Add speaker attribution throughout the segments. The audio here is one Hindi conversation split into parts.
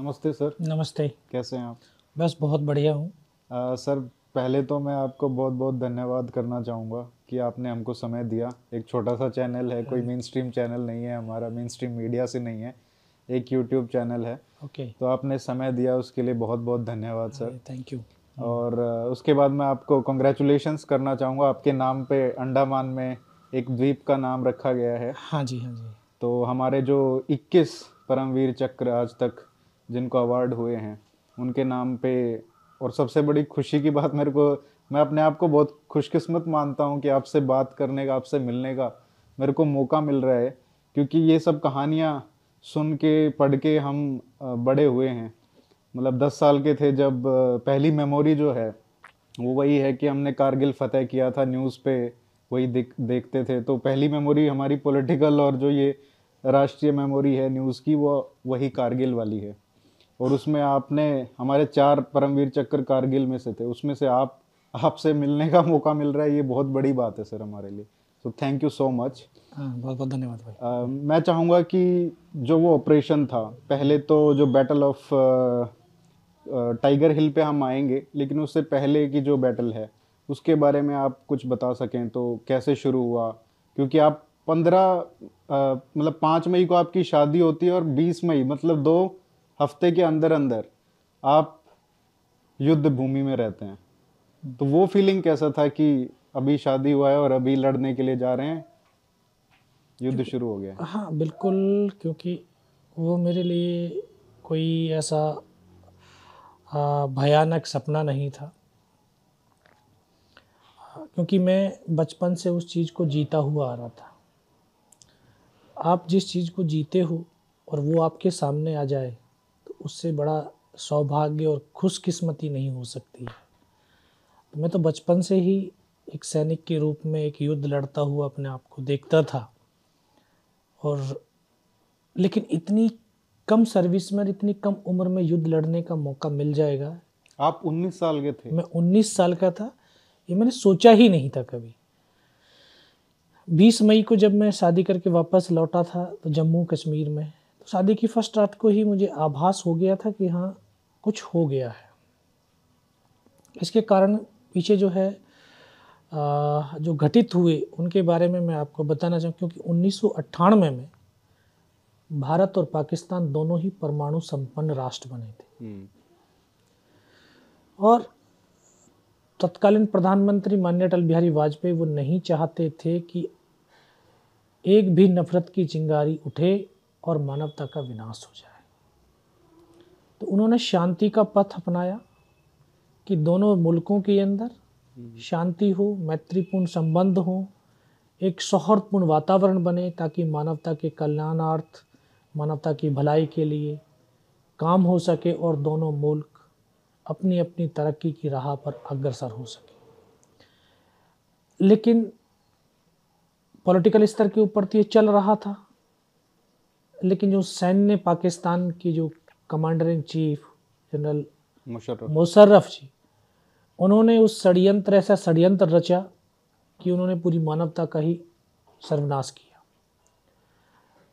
Speaker 1: नमस्ते सर।
Speaker 2: नमस्ते।
Speaker 1: कैसे हैं आप?
Speaker 2: बस बहुत बढ़िया हूँ।
Speaker 1: सर पहले तो मैं आपको बहुत बहुत धन्यवाद करना चाहूँगा कि आपने हमको समय दिया। एक छोटा सा चैनल है कोई मेन स्ट्रीम चैनल नहीं है हमारा मेन स्ट्रीम मीडिया से नहीं है एक यूट्यूब चैनल है।
Speaker 2: ओके।
Speaker 1: तो आपने समय दिया उसके लिए बहुत बहुत धन्यवाद सर।
Speaker 2: थैंक यू
Speaker 1: और उसके बाद मैं आपको कॉन्ग्रेचुलेशंस करना चाहूँगा। आपके नाम पे अंडमान में एक द्वीप का नाम रखा गया है।
Speaker 2: हाँ जी हाँ जी।
Speaker 1: तो हमारे जो 21 परमवीर चक्र आज तक जिनको अवार्ड हुए हैं, उनके नाम पे। और सबसे बड़ी खुशी की बात मेरे को, मैं अपने आप को बहुत खुशकिस्मत मानता हूँ कि आपसे बात करने का, आपसे मिलने का मेरे को मौका मिल रहा है, क्योंकि ये सब कहानियाँ सुन के, पढ़ के हम बड़े हुए हैं। मतलब दस साल के थे जब पहली मेमोरी जो है, वो वही है कि हमने कारगिल फतेह किया था न्यूज़ पे, वही देख, देखते थे। तो पहली मेमोरी हमारी पॉलिटिकल और जो ये राष्ट्रीय मेमोरी है न्यूज़ की, वो, वही कारगिल वाली है। और उसमें आपने हमारे चार परमवीर चक्र कारगिल में से थे उसमें से आप आपसे मिलने का मौका मिल रहा है ये बहुत बड़ी बात है सर हमारे लिए। तो थैंक यू सो मच
Speaker 2: बहुत बहुत धन्यवाद भाई।
Speaker 1: मैं चाहूँगा कि जो वो ऑपरेशन था पहले तो जो बैटल ऑफ़ टाइगर हिल पे हम आएँगे लेकिन उससे पहले की जो बैटल है उसके बारे में आप कुछ बता सकें तो कैसे शुरू हुआ? क्योंकि आप पंद्रह मतलब पाँच मई को आपकी शादी होती है और बीस मई मतलब दो हफ़्ते के अंदर अंदर आप युद्ध भूमि में रहते हैं। तो वो फीलिंग कैसा था कि अभी शादी हुआ है और अभी लड़ने के लिए जा रहे हैं? युद्ध शुरू हो गया
Speaker 2: हाँ। बिल्कुल क्योंकि वो मेरे लिए कोई ऐसा भयानक सपना नहीं था। क्योंकि मैं बचपन से उस चीज़ को जीता हुआ आ रहा था। आप जिस चीज़ को जीते हो और वो आपके सामने आ जाए उससे बड़ा सौभाग्य और खुशकिस्मती नहीं हो सकती। तो मैं तो बचपन से ही एक सैनिक के रूप में एक युद्ध लड़ता हुआ अपने आप को देखता था। और लेकिन इतनी कम सर्विस में इतनी कम उम्र में युद्ध लड़ने का मौका मिल जाएगा।
Speaker 1: आप 19 साल के थे।
Speaker 2: मैं 19 साल का था ये मैंने सोचा ही नहीं था कभी। 20 मई को जब मैं शादी करके वापस लौटा था तो जम्मू कश्मीर में शादी की फ़र्स्ट रात को ही मुझे आभास हो गया था कि हाँ कुछ हो गया है इसके कारण पीछे जो है जो घटित हुए उनके बारे में मैं आपको बताना चाहूँ क्योंकि उन्नीस सौ अट्ठानवे में भारत और पाकिस्तान दोनों ही परमाणु संपन्न राष्ट्र बने थे हम्म। और तत्कालीन प्रधानमंत्री मान्य अटल बिहारी वाजपेयी वो नहीं चाहते थे कि एक भी नफरत की चिंगारी उठे और मानवता का विनाश हो जाए। तो उन्होंने शांति का पथ अपनाया कि दोनों मुल्कों के अंदर शांति हो मैत्रीपूर्ण संबंध हो एक सौहार्दपूर्ण वातावरण बने ताकि मानवता के कल्याणार्थ मानवता की भलाई के लिए काम हो सके और दोनों मुल्क अपनी अपनी तरक्की की राह पर अग्रसर हो सके। लेकिन पॉलिटिकल स्तर के ऊपर तो ये चल रहा था। लेकिन जो सैन्य पाकिस्तान की जो commander in chief general Musharraf. जी उन्होंने उस षडयंत्र ऐसा षडयंत्र रचा कि उन्होंने पूरी मानवता का ही सर्वनाश किया।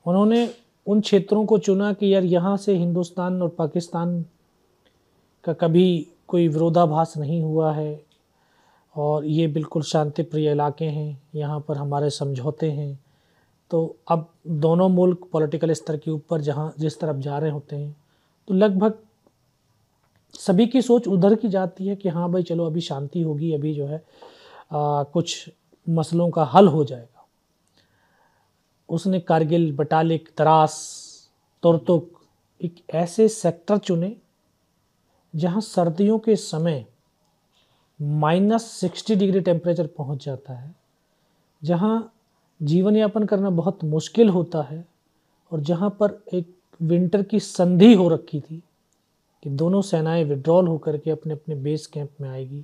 Speaker 2: उन्होंने उन क्षेत्रों को चुना कि यार यहाँ से हिंदुस्तान और पाकिस्तान का कभी कोई विरोधाभास नहीं हुआ है और ये बिल्कुल शांति प्रिय इलाके हैं यहाँ पर हमारे समझौते हैं। तो अब दोनों मुल्क पॉलिटिकल स्तर के ऊपर जहाँ जिस तरफ़ जा रहे होते हैं तो लगभग सभी की सोच उधर की जाती है कि हाँ भाई चलो अभी शांति होगी अभी जो है आ, कुछ मसलों का हल हो जाएगा। उसने कारगिल बटालिक तरास तुरतुक एक ऐसे सेक्टर चुने जहाँ सर्दियों के समय माइनस सिक्सटी डिग्री टेम्परेचर पहुँच जाता है जहाँ जीवन यापन करना बहुत मुश्किल होता है और जहाँ पर एक विंटर की संधि हो रखी थी कि दोनों सेनाएँ विड्रॉल होकर के अपने अपने बेस कैंप में आएगी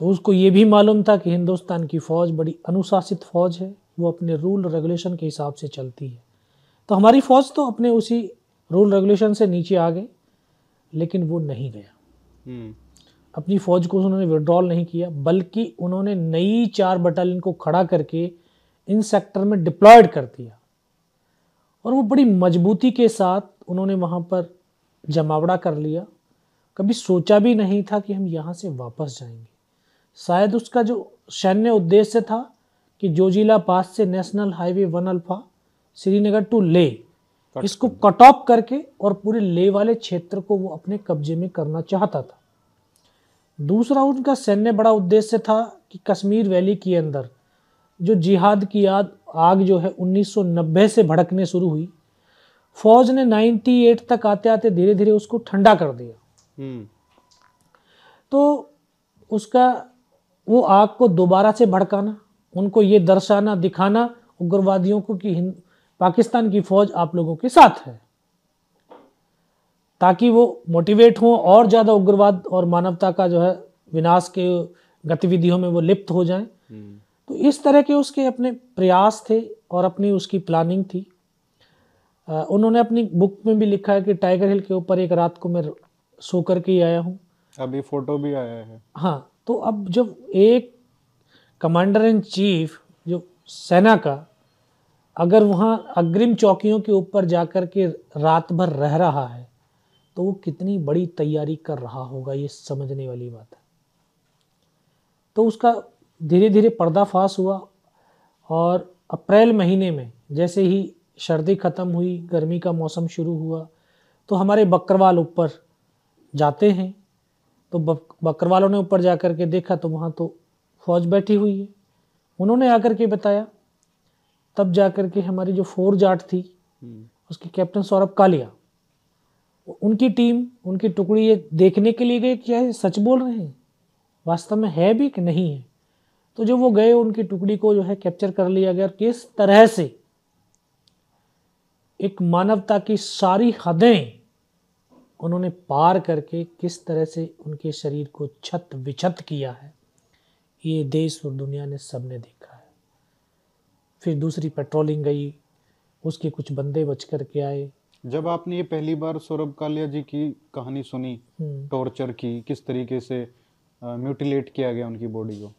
Speaker 2: तो उसको ये भी मालूम था कि हिंदुस्तान की फ़ौज बड़ी अनुशासित फ़ौज है वो अपने रूल रेगुलेशन के हिसाब से चलती है तो हमारी फ़ौज तो अपने उसी रूल रेगुलेशन से नीचे आ गए लेकिन वो नहीं गया हम्म। अपनी फ़ौज को उन्होंने विड्रॉल नहीं किया बल्कि उन्होंने नई चार बटालियन को खड़ा करके इन सेक्टर में डिप्लॉयड कर दिया। और वो बड़ी मजबूती के साथ उन्होंने वहाँ पर जमावड़ा कर लिया। कभी सोचा भी नहीं था कि हम यहाँ से वापस जाएँगे। शायद उसका जो सैन्य उद्देश्य था कि जोजिला पास से national highway one alpha Srinagar to Leh इसको कट ऑफ़ करके और पूरे ले वाले क्षेत्र को वो अपने कब्जे में करना चाहता था। दूसरा उनका सैन्य बड़ा उद्देश्य था कि कश्मीर वैली के अंदर जो जिहाद की याद आग जो है 1990 से भड़कने शुरू हुई फौज ने 98 तक आते आते धीरे धीरे उसको ठंडा कर दिया हम्म। तो उसका वो आग को दोबारा से भड़काना उनको ये दर्शाना दिखाना उग्रवादियों को कि पाकिस्तान की फौज आप लोगों के साथ है ताकि वो मोटिवेट हों और ज़्यादा उग्रवाद और मानवता का जो है विनाश के गतिविधियों में वो लिप्त हो जाएँ हम्म। तो इस तरह के उसके अपने प्रयास थे और अपनी उसकी प्लानिंग थी। उन्होंने अपनी बुक में भी लिखा है कि टाइगर हिल के ऊपर एक रात को मैं सो कर के ही आया हूँ।
Speaker 1: अभी फ़ोटो भी आया है।
Speaker 2: हाँ तो अब जब एक कमांडर इन चीफ जो सेना का अगर वहाँ अग्रिम चौकियों के ऊपर जाकर के रात भर रह रहा है तो वो कितनी बड़ी तैयारी कर रहा होगा ये समझने वाली बात है। तो उसका धीरे धीरे पर्दाफाश हुआ और अप्रैल महीने में जैसे ही सर्दी ख़त्म हुई, गर्मी का मौसम शुरू हुआ तो हमारे बकरवाल ऊपर जाते हैं। तो बकरवालों ने ऊपर जा कर के देखा तो वहाँ तो फौज बैठी हुई है। उन्होंने आकर के बताया। तब जा कर के हमारी जो फोर जाट थी। उसके कैप्टन सौरभ कालिया, उनकी टीम, उनकी टुकड़ी ये देखने के लिए गए क्या है सच बोल रहे हैं? वास्तव में है भी कि नहीं है? तो जो वो गए उनकी टुकड़ी को जो है कैप्चर कर लिया गया। किस तरह से एक मानवता की सारी हदें उन्होंने पार करके किस तरह से उनके शरीर को छत विछत किया है ये देश और दुनिया ने सबने देखा है। फिर दूसरी पेट्रोलिंग गई उसके कुछ बंदे बच कर के आए।
Speaker 1: जब आपने ये पहली बार सौरभ कालिया जी की कहानी सुनी टॉर्चर हम्म। की किस तरीके से म्यूटिलेट किया गया उनकी बॉडी को?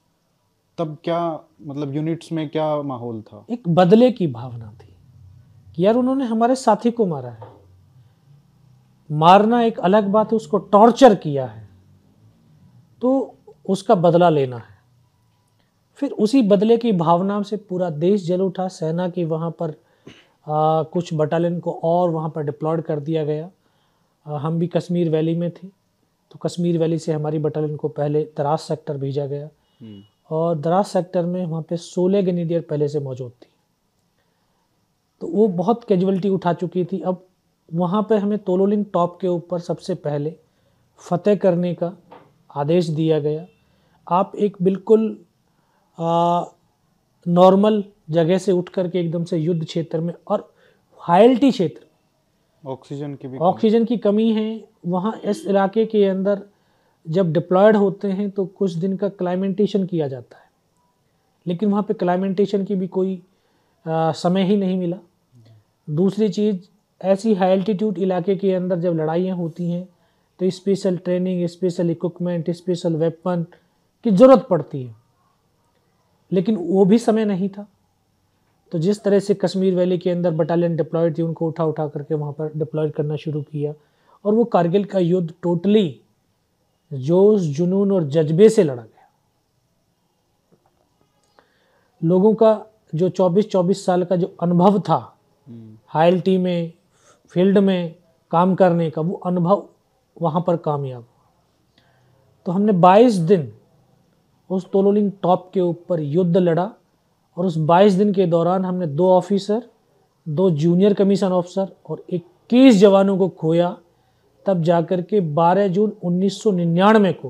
Speaker 1: तब क्या मतलब यूनिट्स में क्या माहौल था?
Speaker 2: एक बदले की भावना थी कि यार उन्होंने हमारे साथी को मारा है। मारना एक अलग बात है उसको टॉर्चर किया है। तो उसका बदला लेना है। फिर उसी बदले की भावना से पूरा देश जल उठा। सेना की वहाँ पर आ, कुछ बटालियन को और वहाँ पर डिप्लॉयड कर दिया गया। आ, हम भी कश्मीर वैली में थे तो कश्मीर वैली से हमारी बटालियन को पहले तरास सेक्टर भेजा गया। हम्म। और दराज सेक्टर में वहाँ पे सोलह ग्रेनेडियर पहले से मौजूद थी। तो वो बहुत कैजुअलिटी उठा चुकी थी। अब वहाँ पे हमें तोलोलिंग टॉप के ऊपर सबसे पहले फतेह करने का आदेश दिया गया। आप एक बिल्कुल नॉर्मल जगह से उठ करके एकदम से युद्ध क्षेत्र में और हाइल्टी क्षेत्र
Speaker 1: ऑक्सीजन की भी
Speaker 2: ऑक्सीजन की कमी है। वहाँ इस इलाके के अंदर जब डिप्लॉयड होते हैं तो कुछ दिन का क्लाइमेंटेशन किया जाता है। लेकिन वहाँ पे क्लाइमेंटेशन की भी कोई आ, समय ही नहीं मिला। दूसरी चीज़ ऐसी हाई एल्टीट्यूड इलाके के अंदर जब लड़ाइयाँ होती हैं तो special training special equipment special weapon की ज़रूरत पड़ती है। लेकिन वो भी समय नहीं था। तो जिस तरह से कश्मीर वैली के अंदर बटालियन डिप्लॉयड थी उनको उठा उठा करके वहाँ पर डिप्लॉयड करना शुरू किया। और वो कारगिल का युद्ध टोटली जोश जुनून और जज्बे से लड़ा गया। लोगों का जो 24-24 साल का जो अनुभव था हाइल्टी में फ़ील्ड में काम करने का वो अनुभव वहाँ पर कामयाब हुआ। तो हमने 22 दिन उस तोलोलिंग टॉप के ऊपर युद्ध लड़ा और उस 22 दिन के दौरान हमने दो ऑफिसर दो जूनियर कमीशन ऑफिसर और 21 जवानों को खोया तब जाकर के 12 जून 1999 को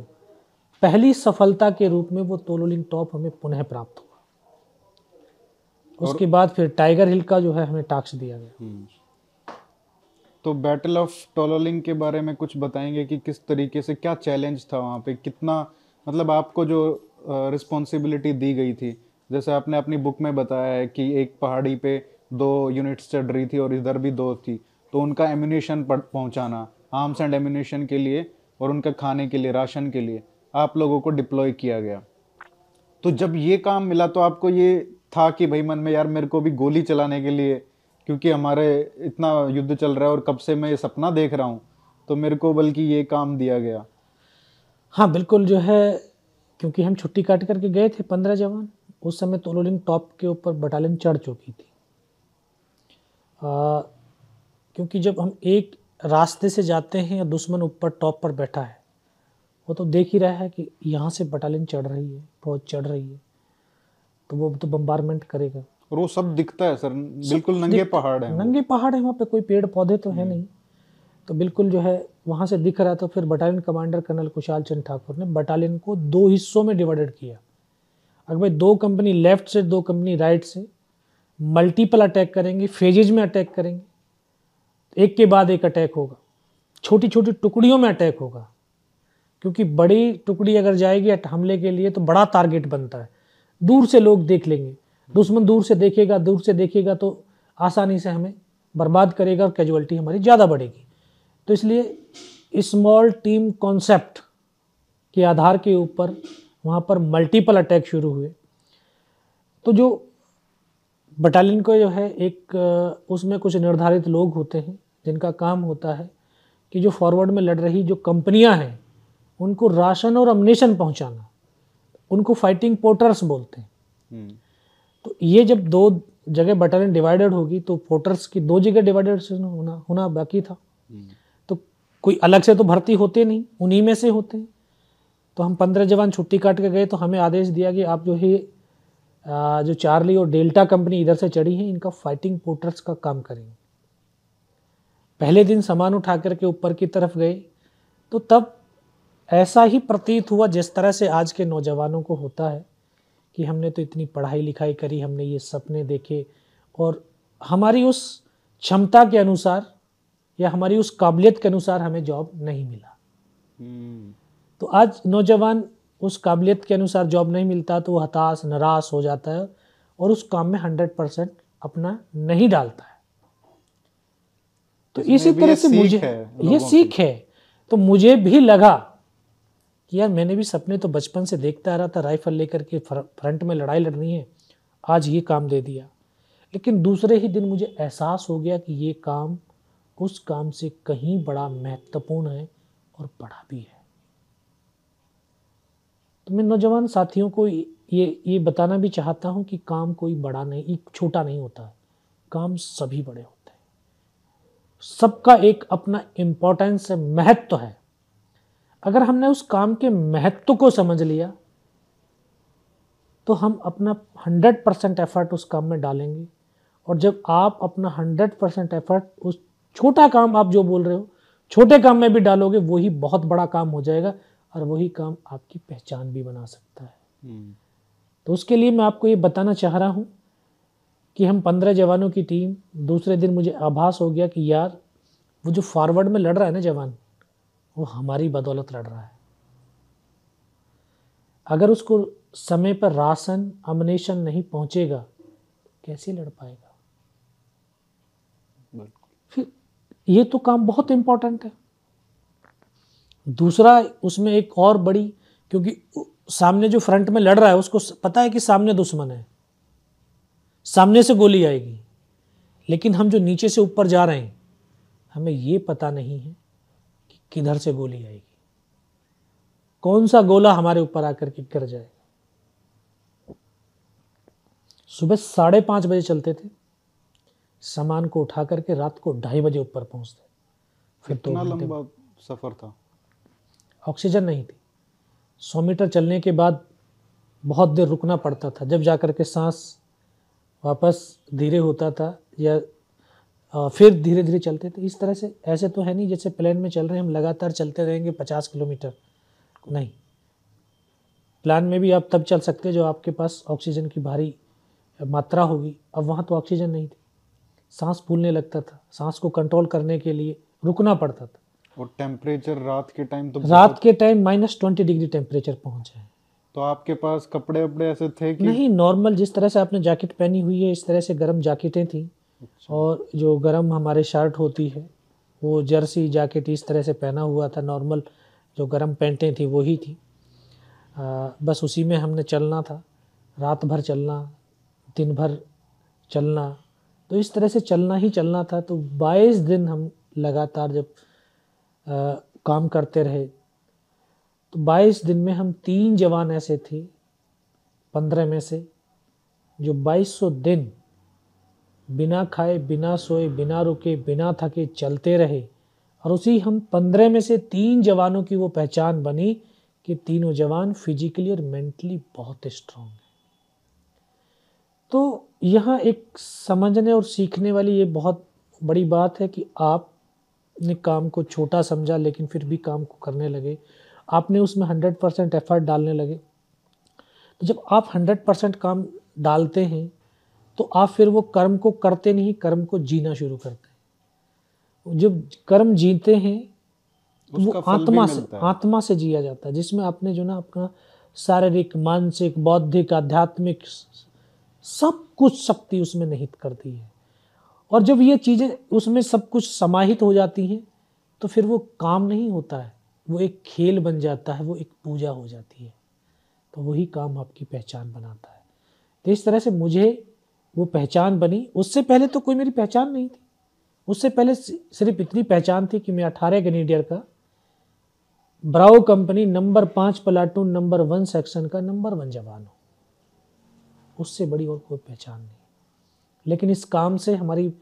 Speaker 2: पहली सफलता के रूप में वो तोलोलिंग टॉप हमें पुनः प्राप्त हुआ। उसके बाद फिर टाइगर हिल का जो है हमें टास्क दिया गया। हम्म।
Speaker 1: तो बैटल ऑफ़ टोलोलिंग के बारे में कुछ बताएँगे कि किस तरीके से क्या चैलेंज था वहाँ पे? कितना मतलब आपको जो रिस्पॉन्सिबिलिटी दी गई थी? जैसे आपने अपनी बुक में बताया है कि एक पहाड़ी पे दो यूनिट्स चढ़ रही थी और इधर भी दो थी तो उनका एम्यूनेशन पहुँचाना। आर्म्स एंड एम्यूनेशन के लिए और उनका खाने के लिए राशन के लिए आप लोगों को डिप्लॉय किया गया। तो जब ये काम मिला तो आपको ये था कि भाई मन में यार मेरे को भी गोली चलाने के लिए क्योंकि हमारे इतना युद्ध चल रहा है और कब से मैं ये सपना देख रहा हूँ तो मेरे को बल्कि ये काम दिया गया।
Speaker 2: हाँ बिल्कुल जो है क्योंकि हम छुट्टी काट करके गए थे पंद्रह जवान उस समय तोलोलिंग टॉप के ऊपर बटालियन चढ़ चुकी थी। आ, क्योंकि जब हम एक रास्ते से जाते हैं या दुश्मन ऊपर टॉप पर बैठा है वो तो देख ही रहा है कि यहाँ से बटालियन चढ़ रही है फौज चढ़ रही है तो वो तो बम्बारमेंट करेगा।
Speaker 1: और वो सब दिखता है सर। बिल्कुल नंगे पहाड़ है
Speaker 2: नंगे पहाड़ है वहाँ पे कोई पेड़ पौधे तो है नहीं। तो बिल्कुल जो है वहाँ से दिख रहा है तो फिर battalion commander colonel Kushal Chand Thakur ने बटालियन को दो हिस्सों में डिवाइडेड किया। अगर भाई दो कंपनी लेफ़्ट से दो कंपनी राइट से मल्टीपल अटैक करेंगे फेजेज में अटैक करेंगे। एक के बाद एक अटैक होगा। छोटी छोटी टुकड़ियों में अटैक होगा। क्योंकि बड़ी टुकड़ी अगर जाएगी हमले के लिए तो बड़ा टारगेट बनता है। दूर से लोग देख लेंगे। दुश्मन दूर से देखेगा, दूर से देखेगा तो आसानी से हमें बर्बाद करेगा और कैजुअलिटी हमारी ज़्यादा बढ़ेगी। तो इसलिए स्मॉल टीम कॉन्सेप्ट के आधार के ऊपर वहाँ पर मल्टीपल अटैक शुरू हुए। तो जो बटालियन को जो है, एक, उसमें कुछ निर्धारित लोग होते हैं। जिनका काम होता है कि जो फॉरवर्ड में लड़ रही जो कंपनियाँ हैं उनको राशन और अमनेशन पहुंचाना। उनको फाइटिंग पोर्टर्स बोलते हैं। हम्म। तो ये जब दो जगह बटालियन डिवाइडेड होगी तो पोर्टर्स की दो जगह डिवाइडेड होना होना बाकी था। हम्म। तो कोई अलग से तो भर्ती होते नहीं उन्हीं में से होते हैं। तो हम पंद्रह जवान छुट्टी काट के गए तो हमें आदेश दिया कि आप जो है जो चार्ली और डेल्टा कंपनी इधर से चढ़ी है इनका फाइटिंग पोर्टर्स का काम करेंगे। पहले दिन सामान उठा करके ऊपर की तरफ़ गए तो तब ऐसा ही प्रतीत हुआ जिस तरह से आज के नौजवानों को होता है कि हमने तो इतनी पढ़ाई लिखाई करी हमने ये सपने देखे और हमारी उस क्षमता के अनुसार या हमारी उस काबिलियत के अनुसार हमें जॉब नहीं मिला हम्म। तो आज नौजवान उस काबिलियत के अनुसार जॉब नहीं मिलता तो वो हताश निराश हो जाता है और उस काम में हंड्रेड परसेंट अपना नहीं डालता तो इसी तरह से मुझे ये सीख है। तो मुझे भी लगा कि यार मैंने भी सपने तो बचपन से देखता आ रहा था राइफल लेकर के फ्रंट में लड़ाई लड़नी है। आज ये काम दे दिया। लेकिन दूसरे ही दिन मुझे एहसास हो गया कि ये काम उस काम से कहीं बड़ा महत्वपूर्ण है और बड़ा भी है। तो मैं नौजवान साथियों को ये ये बताना भी चाहता हूँ कि काम कोई बड़ा नहीं छोटा नहीं होता। काम सभी बड़े होते सबका एक अपना इम्पोर्टेंस है महत्व है। अगर हमने उस काम के महत्व को समझ लिया तो हम अपना हंड्रेड परसेंट एफर्ट उस काम में डालेंगे। और जब आप अपना हंड्रेड परसेंट एफर्ट उस छोटा काम आप जो बोल रहे हो छोटे काम में भी डालोगे वही बहुत बड़ा काम हो जाएगा और वही काम आपकी पहचान भी बना सकता है। हम्म। तो उसके लिए मैं आपको ये बताना चाह रहा हूँ कि हम पंद्रह जवानों की टीम दूसरे दिन मुझे आभास हो गया कि यार वो जो फॉरवर्ड में लड़ रहा है ना जवान वो हमारी बदौलत लड़ रहा है। अगर उसको समय पर राशन अमनेशन नहीं पहुंचेगा कैसे लड़ पाएगा? फिर ये तो काम बहुत इंपॉर्टेंट है। दूसरा उसमें एक और बड़ी क्योंकि सामने जो फ्रंट में लड़ रहा है उसको पता है कि सामने दुश्मन है। सामने से गोली आएगी। लेकिन हम जो नीचे से ऊपर जा रहे हैं हमें ये पता नहीं है कि किधर से गोली आएगी। कौन सा गोला हमारे ऊपर आकर के गिर जाएगा? सुबह साढ़े पाँच बजे चलते थे। सामान को उठा करके रात को ढाई बजे ऊपर पहुँचते।
Speaker 1: फिर तो लंबा सफ़र था?
Speaker 2: ऑक्सीजन नहीं थी। सौ मीटर चलने के बाद बहुत देर रुकना पड़ता था। जब जाकर के सांस वापस धीरे होता था या फिर धीरे धीरे चलते थे। इस तरह से ऐसे तो है नहीं जैसे प्लेन में चल रहे हैं हम लगातार चलते रहेंगे पचास किलोमीटर। नहीं। प्लान में भी आप तब चल सकते जो आपके पास ऑक्सीजन की भारी मात्रा होगी। अब वहाँ तो ऑक्सीजन नहीं थी। सांस फूलने लगता था। सांस को कंट्रोल करने के लिए रुकना पड़ता था।
Speaker 1: और टेम्परेचर रात के टाइम तो
Speaker 2: रात के time minus twenty degree temperature पहुँच है।
Speaker 1: तो आपके पास कपड़े वपड़े ऐसे थे कि
Speaker 2: नहीं नॉर्मल जिस तरह से आपने जैकेट पहनी हुई है इस तरह से गर्म जैकेटें थी। अच्छा। और जो गर्म हमारे शर्ट होती है वो जर्सी जैकेट इस तरह से पहना हुआ था नॉर्मल जो गर्म पैंटें थी वही थी। आ, बस उसी में हमने चलना था रात भर चलना दिन भर चलना। तो इस तरह से चलना ही चलना था। तो बाईस दिन हम लगातार जब आ, काम करते रहे तो 22 दिन में हम तीन जवान ऐसे थे, पंद्रह में से, जो 2200 दिन बिना खाए, बिना सोए, बिना रुके, बिना थके चलते रहे। और उसी हम पंद्रह में से तीन जवानों की वो पहचान बनी कि तीनों जवान फिजिकली और मेंटली बहुत स्ट्रांग हैं। तो यहाँ एक समझने और सीखने वाली ये बहुत बड़ी बात है कि आपने काम को छोटा समझा, लेकिन फिर भी काम को करने लगे। आपने उसमें हंड्रेड परसेंट एफर्ट डालने लगे। तो जब आप हंड्रेड परसेंट काम डालते हैं तो आप फिर वो कर्म को करते नहीं कर्म को जीना शुरू करते हैं। जब कर्म जीते हैं तो वो आत्मा से आत्मा से जिया जाता है जिसमें आपने जो ना अपना शारीरिक मानसिक बौद्धिक आध्यात्मिक सब कुछ शक्ति उसमें निहित करती है। और जब ये चीज़ें उसमें सब कुछ समाहित हो जाती हैं तो फिर वो काम नहीं होता है। वो एक खेल बन जाता है वो एक पूजा हो जाती है। तो वही काम आपकी पहचान बनाता है। तो इस तरह से मुझे वो पहचान बनी। उससे पहले तो कोई मेरी पहचान नहीं थी। उससे पहले सिर्फ़ इतनी पहचान थी कि मैं अठारह ग्रेनेडियर का ब्राउ कंपनी नंबर पाँच प्लाटून नंबर वन सेक्शन का नंबर वन जवान हूँ। उससे बड़ी और कोई पहचान नहीं। लेकिन इस काम से हमारी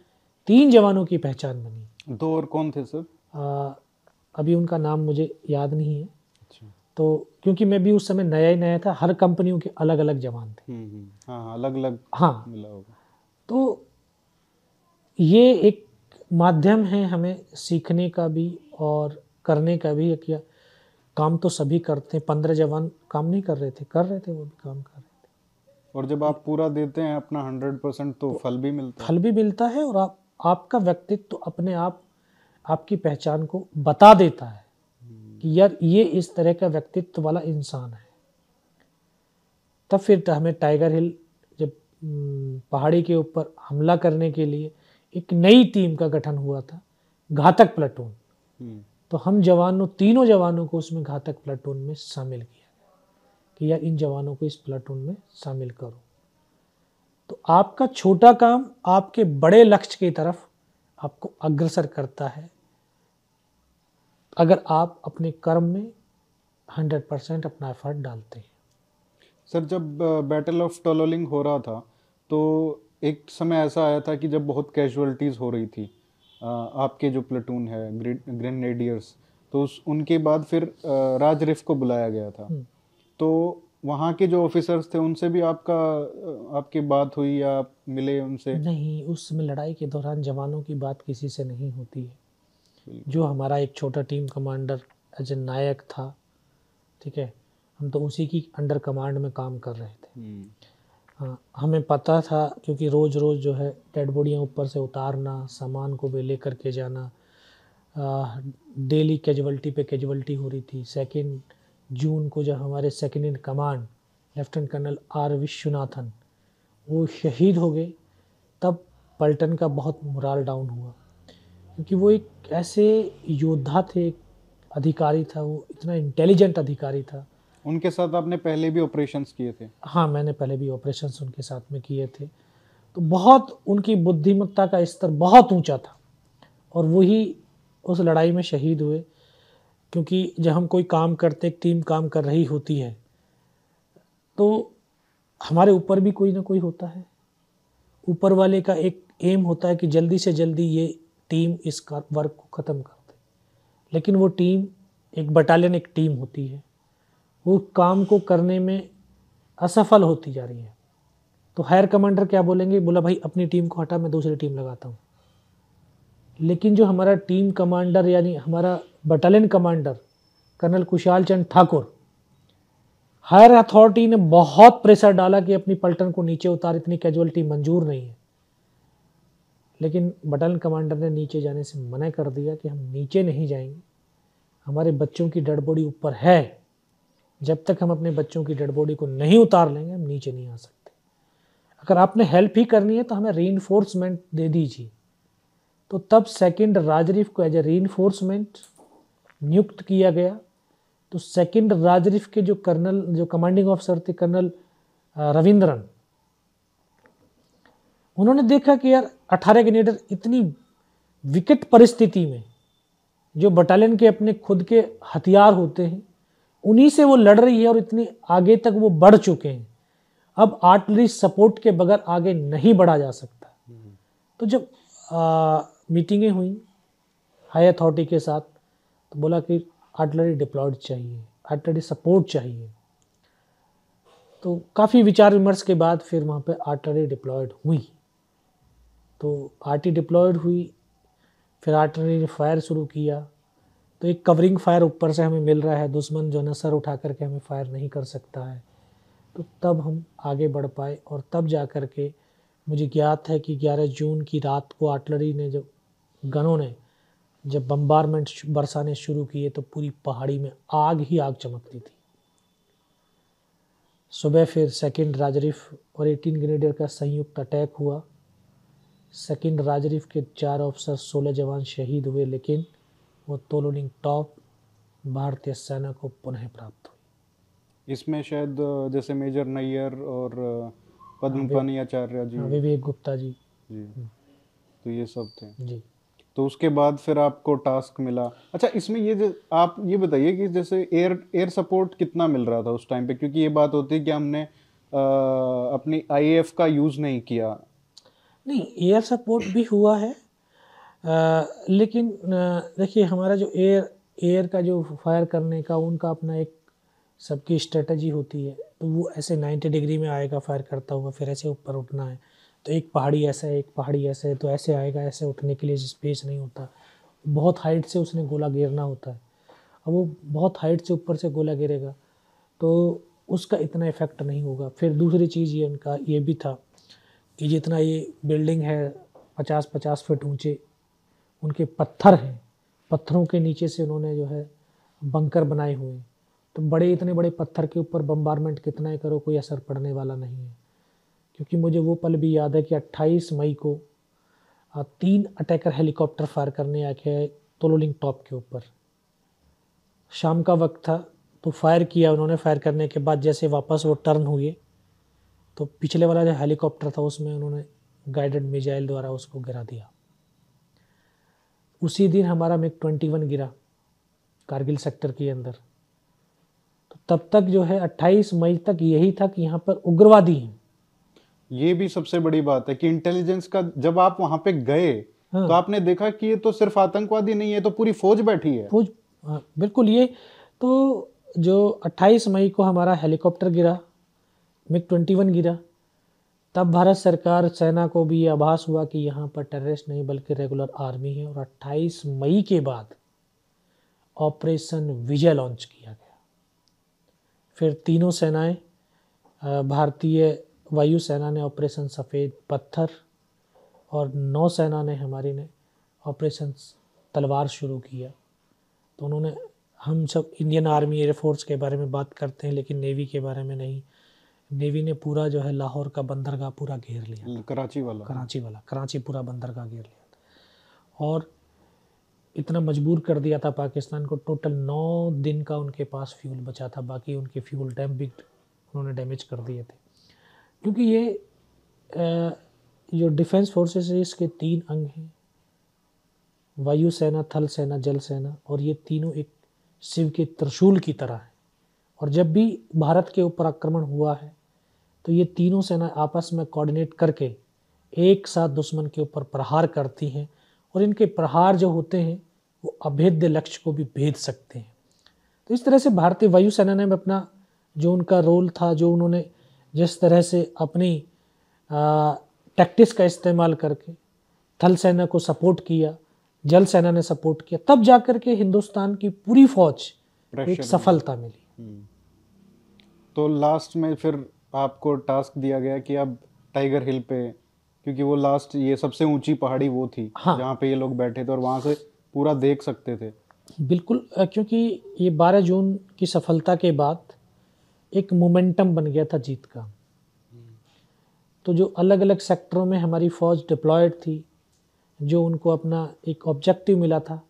Speaker 2: तीन जवानों की पहचान बनी।
Speaker 1: दो और कौन थे सर?
Speaker 2: अभी उनका नाम मुझे याद नहीं है। अच्छा। तो क्योंकि मैं भी उस समय नया ही नया था हर कंपनियों के अलग अलग जवान थे। हम्म, हम्म।
Speaker 1: हाँ, हाँ अलग अलग
Speaker 2: हाँ। मिला होगा। तो ये एक माध्यम है हमें सीखने का भी और करने का भी किया काम तो सभी करते हैं पंद्रह जवान काम नहीं कर रहे थे कर रहे थे वो भी काम कर रहे थे।
Speaker 1: और जब आप पूरा देते हैं अपना हंड्रेड परसेंट तो, तो फल भी मिलता
Speaker 2: है। फल भी मिलता है और आप आपका व्यक्तित्व तो अपने आप आपकी पहचान को बता देता है कि यार ये इस तरह का व्यक्तित्व वाला इंसान है। तब फिर तो हमें टाइगर हिल जब पहाड़ी के ऊपर हमला करने के लिए एक नई टीम का गठन हुआ था घातक प्लाटून। हम्म। तो हम जवानों तीनों जवानों को उसमें घातक प्लाटून में शामिल किया गया कि यार इन जवानों को इस प्लाटून में शामिल करो। तो आपका छोटा काम आपके बड़े लक्ष्य की तरफ़ आपको अग्रसर करता है। अगर आप अपने कर्म में हंड्रेड परसेंट अपना एफर्ट डालते हैं।
Speaker 1: सर जब बैटल ऑफ़ टोलोलिंग हो रहा था तो एक समय ऐसा आया था कि जब बहुत कैजुअलिटीज़ हो रही थी आपके जो प्लेटून है ग्रेनेडियर्स तो उस उनके बाद फिर राज रिफ को बुलाया गया था। हम्म। तो वहाँ के जो ऑफिसर्स थे उनसे भी आपका आपकी बात हुई या आप मिले उनसे?
Speaker 2: नहीं उस समय लड़ाई के दौरान जवानों की बात किसी से नहीं होती है। जो हमारा एक छोटा team commander as a naik था ठीक है? हम तो उसी की अंडर कमांड में काम कर रहे थे। हम्म। हाँ हमें पता था क्योंकि रोज़ रोज़ जो है डेड बॉडियाँ ऊपर से उतारना सामान को भी लेकर के जाना डेली कैजुअल्टी पे कैजुअल्टी हो रही थी। सेकेंड जून को जब हमारे second in command lieutenant colonel R Vishwanathan वो शहीद हो गए तब पल्टन का बहुत मुराल डाउन हुआ। क्योंकि वो एक ऐसे योद्धा थे अधिकारी था वो इतना इंटेलिजेंट अधिकारी था।
Speaker 1: उनके साथ आपने पहले भी ऑपरेशन किए थे?
Speaker 2: हाँ मैंने पहले भी ऑपरेशन उनके साथ में किए थे। तो बहुत उनकी बुद्धिमत्ता का स्तर बहुत ऊँचा था और वही उस लड़ाई में शहीद हुए। क्योंकि जब हम कोई काम करते एक टीम काम कर रही होती है तो हमारे ऊपर भी कोई ना कोई होता है। ऊपर वाले का एक एम होता है कि जल्दी से जल्दी ये टीम इस वर्क को ख़त्म कर दे। लेकिन वो टीम, एक बटालियन, एक टीम होती है। वो काम को करने में असफल होती जा रही है। तो हायर कमांडर क्या बोलेंगे? बोला, भाई, अपनी टीम को हटा, मैं दूसरी टीम लगाता हूँ। लेकिन जो हमारा टीम कमांडर, यानी हमारा battalion commander, colonel Kushal Chand Thakur, higher authority ने बहुत प्रेशर डाला कि अपनी पलटन को नीचे उतार, इतनी कैजुअलिटी मंजूर नहीं है। लेकिन बटालियन कमांडर ने नीचे जाने से मना कर दिया कि हम नीचे नहीं जाएँगे। हमारे बच्चों की डेड बॉडी ऊपर है। जब तक हम अपने बच्चों की डेड बॉडी को नहीं उतार लेंगे, हम नीचे नहीं आ सकते। अगर आपने हेल्प ही करनी है तो हमें री दे दीजिए। तो तब सेकंड राजरीफ को एज ए री नियुक्त किया गया। तो सेकंड राजरीफ के जो कर्नल जो कमांडिंग ऑफिसर थे कर्नल रविंद्रन उन्होंने देखा कि यार, अठारह ग्रेनेडर इतनी विकट परिस्थिति में, जो बटालियन के अपने खुद के हथियार होते हैं, उन्हीं से वो लड़ रही है और इतनी आगे तक वो बढ़ चुके हैं। अब आर्टलरी सपोर्ट के बगैर आगे नहीं बढ़ा जा सकता। तो जब मीटिंगें हुई हाई अथॉरिटी के साथ तो बोला कि आर्टलरी डिप्लॉयड चाहिए आर्टलरी सपोर्ट चाहिए। तो काफ़ी विचार विमर्श के बाद फिर वहाँ पे आर्टलरी डिप्लॉयड हुई। तो आर्टी डिप्लॉयड हुई, फिर आर्टलरी ने फायर शुरू किया। तो एक कवरिंग फायर ऊपर से हमें मिल रहा है, दुश्मन जो है सर उठा करके हमें फायर नहीं कर सकता है। तो तब हम आगे बढ़ पाए और तब जा कर के मुझे ज्ञात है कि 11 जून की रात को आर्टलरी ने जब, गनों ने जब बम्बारमेंट बरसाने शुरू किए तो पूरी पहाड़ी में आग ही आग चमकती थी। सुबह फिर सेकंड राजरीफ और 18 ग्रेडियर का संयुक्त अटैक हुआ। सेकंड राजरीफ के चार ऑफिसर सोलह जवान शहीद हुए लेकिन वो तोलोनिंग टॉप भारतीय सेना को पुनः प्राप्त हुई।
Speaker 1: इसमें शायद जैसे मेजर नैयर और पद्म पानी आचार्य जी।
Speaker 2: हाँ, विवेक गुप्ता जी।
Speaker 1: जी। तो ये सब थे।
Speaker 2: जी।
Speaker 1: तो उसके बाद फिर आपको टास्क मिला। अच्छा इसमें ये आप ये बताइए कि जैसे एयर एयर सपोर्ट कितना मिल रहा था उस टाइम पे? क्योंकि ये बात होती है कि हमने आ, अपनी आईएएफ का यूज़ नहीं किया।
Speaker 2: नहीं एयर सपोर्ट भी हुआ है आ, लेकिन देखिए हमारा जो एयर एयर का जो फायर करने का उनका अपना एक सबकी स्ट्रेटजी होती है। तो वो ऐसे 90 डिग्री में आएगा फायर करता हुआ फिर ऐसे ऊपर उठना है। तो एक पहाड़ी ऐसा है एक पहाड़ी ऐसा है तो ऐसे आएगा ऐसे उठने के लिए स्पेस नहीं होता। बहुत हाइट से उसने गोला गिरना होता है। अब वो बहुत हाइट से ऊपर से गोला गिरेगा तो उसका इतना इफ़ेक्ट नहीं होगा। फिर दूसरी चीज़ ये उनका ये भी था कि जितना ये बिल्डिंग है पचास पचास फीट ऊँचे, उनके पत्थर हैं। पत्थरों के नीचे से उन्होंने जो है बंकर बनाए हुए हैं। तो बड़े, इतने बड़े पत्थर के ऊपर बम्बारमेंट कितना ही करो, कोई असर पड़ने वाला नहीं है। क्योंकि मुझे वो पल भी याद है कि 28 मई को तीन अटैकर हेलीकॉप्टर फायर करने आके तोलोलिंग टॉप के ऊपर। शाम का वक्त था तो फायर किया उन्होंने फायर करने के बाद जैसे वापस वो टर्न हुए तो पिछले वाला जो हेलीकॉप्टर था उसमें उन्होंने गाइडेड मिजाइल द्वारा उसको गिरा दिया। उसी दिन हमारा मिग ट्वेंटी वन गिरा कारगिल सेक्टर के अंदर। तो तब तक जो है 28 मई तक यही था कि यहाँ पर उग्रवादी हैं।
Speaker 1: ये भी सबसे बड़ी बात है कि इंटेलिजेंस का जब आप वहाँ पे गए हाँ। तो आपने देखा कि ये तो सिर्फ़ आतंकवादी नहीं है तो पूरी फौज बैठी है।
Speaker 2: फौज हाँ, बिल्कुल ये तो जो 28 मई को हमारा हेलीकॉप्टर गिरा मिग ट्वेंटी वन गिरा। तब भारत सरकार सेना को भी ये आभास हुआ कि यहाँ पर टेररिस्ट नहीं, बल्कि रेगुलर आर्मी है और 28 मई के बाद ऑपरेशन विजय लॉन्च किया गया। फिर तीनों सेनाएँ भारतीय वायुसेना ने ऑपरेशन सफ़ेद पत्थर और नौसेना ने हमारी ने ऑपरेशन तलवार शुरू किया। तो उन्होंने हम सब इंडियन आर्मी एयरफोर्स के बारे में बात करते हैं, लेकिन नेवी के बारे में नहीं। नेवी ने पूरा जो है लाहौर का बंदरगाह पूरा घेर लिया
Speaker 1: कराची वाला।
Speaker 2: कराची वाला कराची पूरा बंदरगाह घेर लिया। और इतना मजबूर कर दिया था पाकिस्तान को टोटल नौ दिन का उनके पास फ्यूल बचा था बाकी उनके फ्यूल डैम भी उन्होंने डैमेज कर दिए थे। क्योंकि ये जो डिफेंस फोर्सेस है इसके तीन अंग हैं। वायु सेना थल सेना जल सेना और ये तीनों एक शिव के त्रिशूल की तरह है। और जब भी भारत के ऊपर आक्रमण हुआ है तो ये तीनों सेना आपस में कोऑर्डिनेट करके एक साथ दुश्मन के ऊपर प्रहार करती हैं और इनके प्रहार जो होते हैं वो अभेद्य लक्ष्य को भी भेद सकते हैं तो इस तरह से भारतीय वायुसेना ने अपना जो उनका रोल था जो उन्होंने जिस तरह से अपनी टैक्टिस का इस्तेमाल करके थल सेना को सपोर्ट किया जल सेना ने सपोर्ट किया तब जाकर के हिंदुस्तान की पूरी फौज एक सफलता मिली हम्म।
Speaker 1: तो लास्ट में फिर आपको टास्क दिया गया कि अब टाइगर हिल पे क्योंकि वो लास्ट ये सबसे ऊँची पहाड़ी वो थी हाँ। जहाँ पे ये लोग बैठे थे और वहाँ से पूरा देख सकते थे।
Speaker 2: बिल्कुल क्योंकि ये 12 जून की सफलता के बाद एक मोमेंटम बन गया था जीत का। तो जो अलग अलग सेक्टरों में हमारी फ़ौज डिप्लॉयड थी जो उनको अपना एक ऑब्जेक्टिव मिला था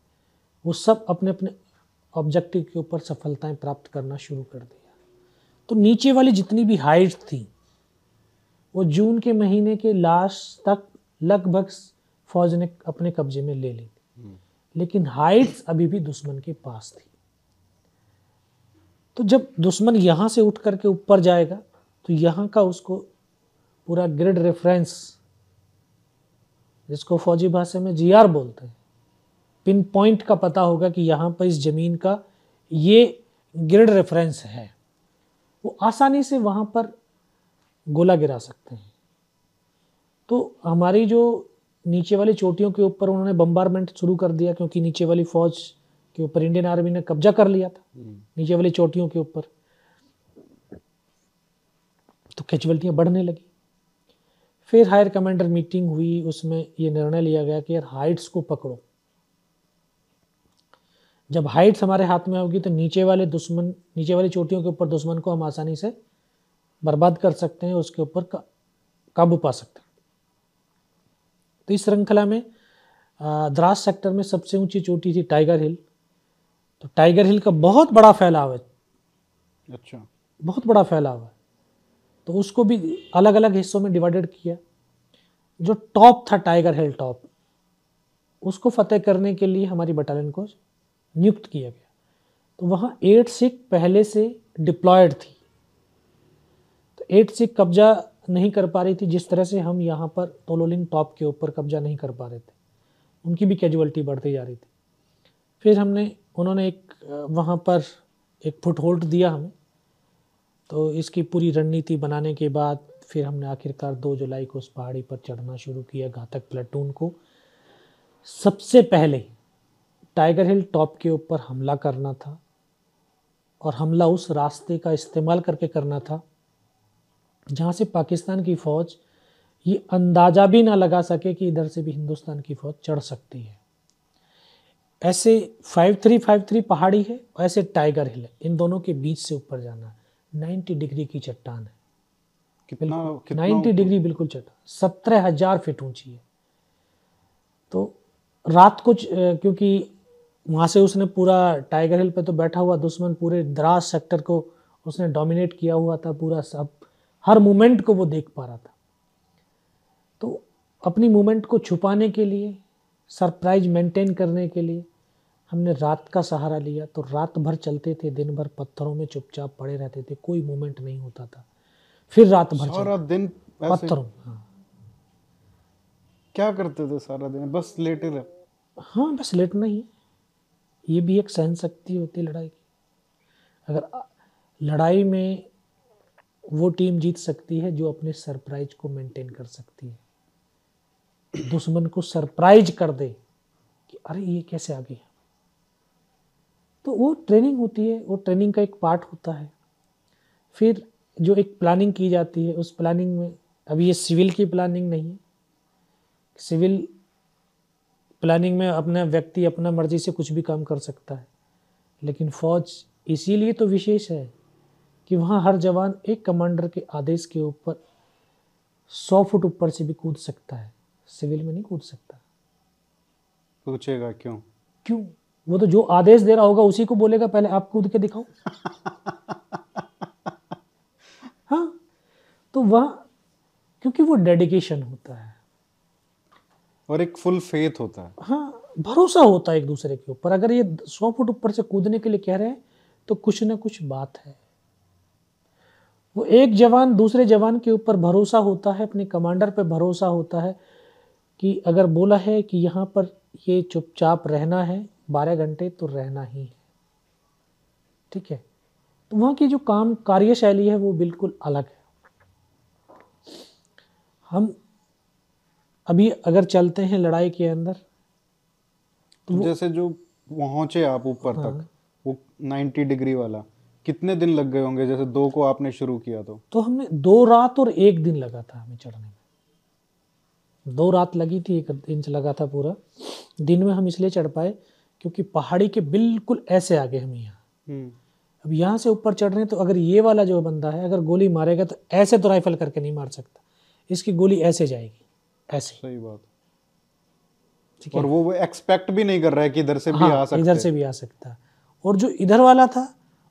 Speaker 2: वो सब अपने अपने ऑब्जेक्टिव के ऊपर सफलताएँ प्राप्त करना शुरू कर दिया तो नीचे वाली जितनी भी हाइट थी वो जून के महीने के लास्ट तक लगभग फौज ने अपने कब्जे में ले ली। थी लेकिन हाइट्स अभी भी दुश्मन के पास थी। तो जब दुश्मन यहाँ से उठ करके ऊपर जाएगा तो यहाँ का उसको पूरा ग्रिड रेफरेंस जिसको फौजी भाषा में जीआर बोलते हैं पिन पॉइंट का पता होगा कि यहाँ पर इस ज़मीन का ये ग्रिड रेफरेंस है। वो आसानी से वहाँ पर गोला गिरा सकते हैं। तो हमारी जो नीचे वाली चोटियों के ऊपर उन्होंने बम्बारमेंट शुरू कर दिया क्योंकि नीचे वाली फौज के ऊपर इंडियन आर्मी ने कब्जा कर लिया था। हम्म। नीचे वाली चोटियों के ऊपर। तो कैजुअल्टियाँ बढ़ने लगी। फिर हायर कमांडर मीटिंग हुई उसमें ये निर्णय लिया गया कि यार हाइट्स को पकड़ो। जब हाइट्स हमारे हाथ में होगी तो नीचे वाले दुश्मन नीचे वाली चोटियों के ऊपर दुश्मन को हम आसानी से बर्बाद कर सकते हैं उसके ऊपर काबू पा सकते हैं। तो इस श्रृंखला में द्रास सेक्टर में सबसे ऊँची चोटी थी टाइगर हिल। तो टाइगर हिल का बहुत बड़ा फैलाव है।
Speaker 1: अच्छा।
Speaker 2: बहुत बड़ा फैलाव है। तो उसको भी अलग अलग हिस्सों में डिवाइडेड किया। जो टॉप था टाइगर हिल टॉप उसको फतेह करने के लिए हमारी बटालियन को नियुक्त किया गया। तो वहाँ एट सिख पहले से डिप्लॉयड थी। तो एट सिख कब्जा नहीं कर पा रही थी, जिस तरह से हम यहाँ पर तोलोलिंग टॉप के ऊपर कब्जा नहीं कर पा रहे थे। उनकी भी कैजुअलिटी बढ़ती जा रही थी। फिर हमने, उन्होंने एक, वहाँ पर एक फुट होल्ड दिया हमें। तो इसकी पूरी रणनीति बनाने के बाद फिर हमने आखिरकार दो जुलाई को उस पहाड़ी पर चढ़ना शुरू किया, घातक प्लेटून को। सबसे पहले टाइगर हिल टॉप के ऊपर हमला करना था और हमला उस रास्ते का इस्तेमाल करके करना था जहाँ से पाकिस्तान की फ़ौज ये अंदाज़ा भी ना लगा सके कि इधर से भी हिंदुस्तान की फ़ौज चढ़ सकती है। ऐसे फाइव थ्री फाइव थ्री पहाड़ी है और ऐसे टाइगर हिल है। इन दोनों के बीच से ऊपर जाना है नाइन्टी डिग्री की चट्टान है।
Speaker 1: कितना
Speaker 2: नाइन्टी डिग्री बिल्कुल चट्टान। सत्रह हज़ार फीट ऊँची है। तो रात कुछ क्योंकि वहाँ से उसने पूरा टाइगर हिल पे तो बैठा हुआ दुश्मन पूरे द्रास सेक्टर को उसने डोमिनेट किया हुआ था पूरा सब। हर मोमेंट को वो देख पा रहा था। तो अपनी मोमेंट को छुपाने के लिए सरप्राइज़ मेंटेन करने के लिए हमने रात का सहारा लिया। तो रात भर चलते थे दिन भर पत्थरों में चुपचाप पड़े रहते थे कोई मूवमेंट नहीं होता था। फिर रात भर
Speaker 1: सारा दिन
Speaker 2: पत्थरों हाँ।
Speaker 1: क्या करते थे सारा दिन? बस लेटे रहे।
Speaker 2: हाँ बस लेटना ही। ये भी एक सहन शक्ति होती है लड़ाई की। अगर लड़ाई में वो टीम जीत सकती है जो अपने सरप्राइज़ को मेंटेन कर सकती है। दुश्मन को सरप्राइज़ कर दे कि अरे ये कैसे आ गया तो वो ट्रेनिंग होती है, वो ट्रेनिंग का एक पार्ट होता है। फिर जो एक प्लानिंग की जाती है, उस प्लानिंग में अभी ये सिविल की प्लानिंग नहीं है। सिविल प्लानिंग में अपना व्यक्ति अपना मर्ज़ी से कुछ भी काम कर सकता है। लेकिन फौज इसीलिए तो विशेष है कि वहाँ हर जवान एक कमांडर के आदेश के ऊपर सौ फुट ऊपर से भी कूद सकता है। सिविल में नहीं कूद सकता।
Speaker 1: पूछेगा क्यों?
Speaker 2: क्यों? वो तो जो आदेश दे रहा होगा उसी को बोलेगा पहले आप कूद के दिखाओ। हाँ तो वह क्योंकि वो डेडिकेशन होता है।
Speaker 1: और एक फुल फेथ होता है।
Speaker 2: हाँ भरोसा होता है एक दूसरे के ऊपर। अगर ये सौ फुट ऊपर से कूदने के लिए कह रहे हैं तो कुछ ना कुछ बात है। वो एक जवान दूसरे जवान के ऊपर भरोसा होता है, अपने कमांडर पे भरोसा होता है कि अगर बोला है कि यहाँ पर ये चुपचाप रहना है, बारह घंटे तो रहना ही है। ठीक है? तो वहाँ की जो काम कार्यशैली है, वो बिल्कुल अलग है। हम अभी अगर चलते हैं लड़ाई के अंदर
Speaker 1: तो जैसे जो पहुँचे आप ऊपर हाँ। तक वो 90 डिग्री वाला कितने दिन लग गए होंगे? जैसे दो को आपने शुरू किया तो।
Speaker 2: तो हमने दो रात और एक दिन लगा था हमें चढ़ने में। दो रात लगी थी एक इंच लगा था पूरा। दिन में हम इसलिए चढ़ पाए क्योंकि पहाड़ी के बिल्कुल ऐसे आगे हम यहाँ। हम्म। अब यहाँ से ऊपर चढ़ रहे हैं तो अगर ये वाला जो बंदा है अगर गोली मारेगा तो ऐसे तो राइफल करके नहीं मार सकता। इसकी गोली ऐसे जाएगी। ऐसे
Speaker 1: सही बात। ठीक है। और वो एक्सपेक्ट भी नहीं कर रहा है कि इधर से हाँ, भी आ सकता
Speaker 2: इधर से भी आ सकता और जो इधर वाला था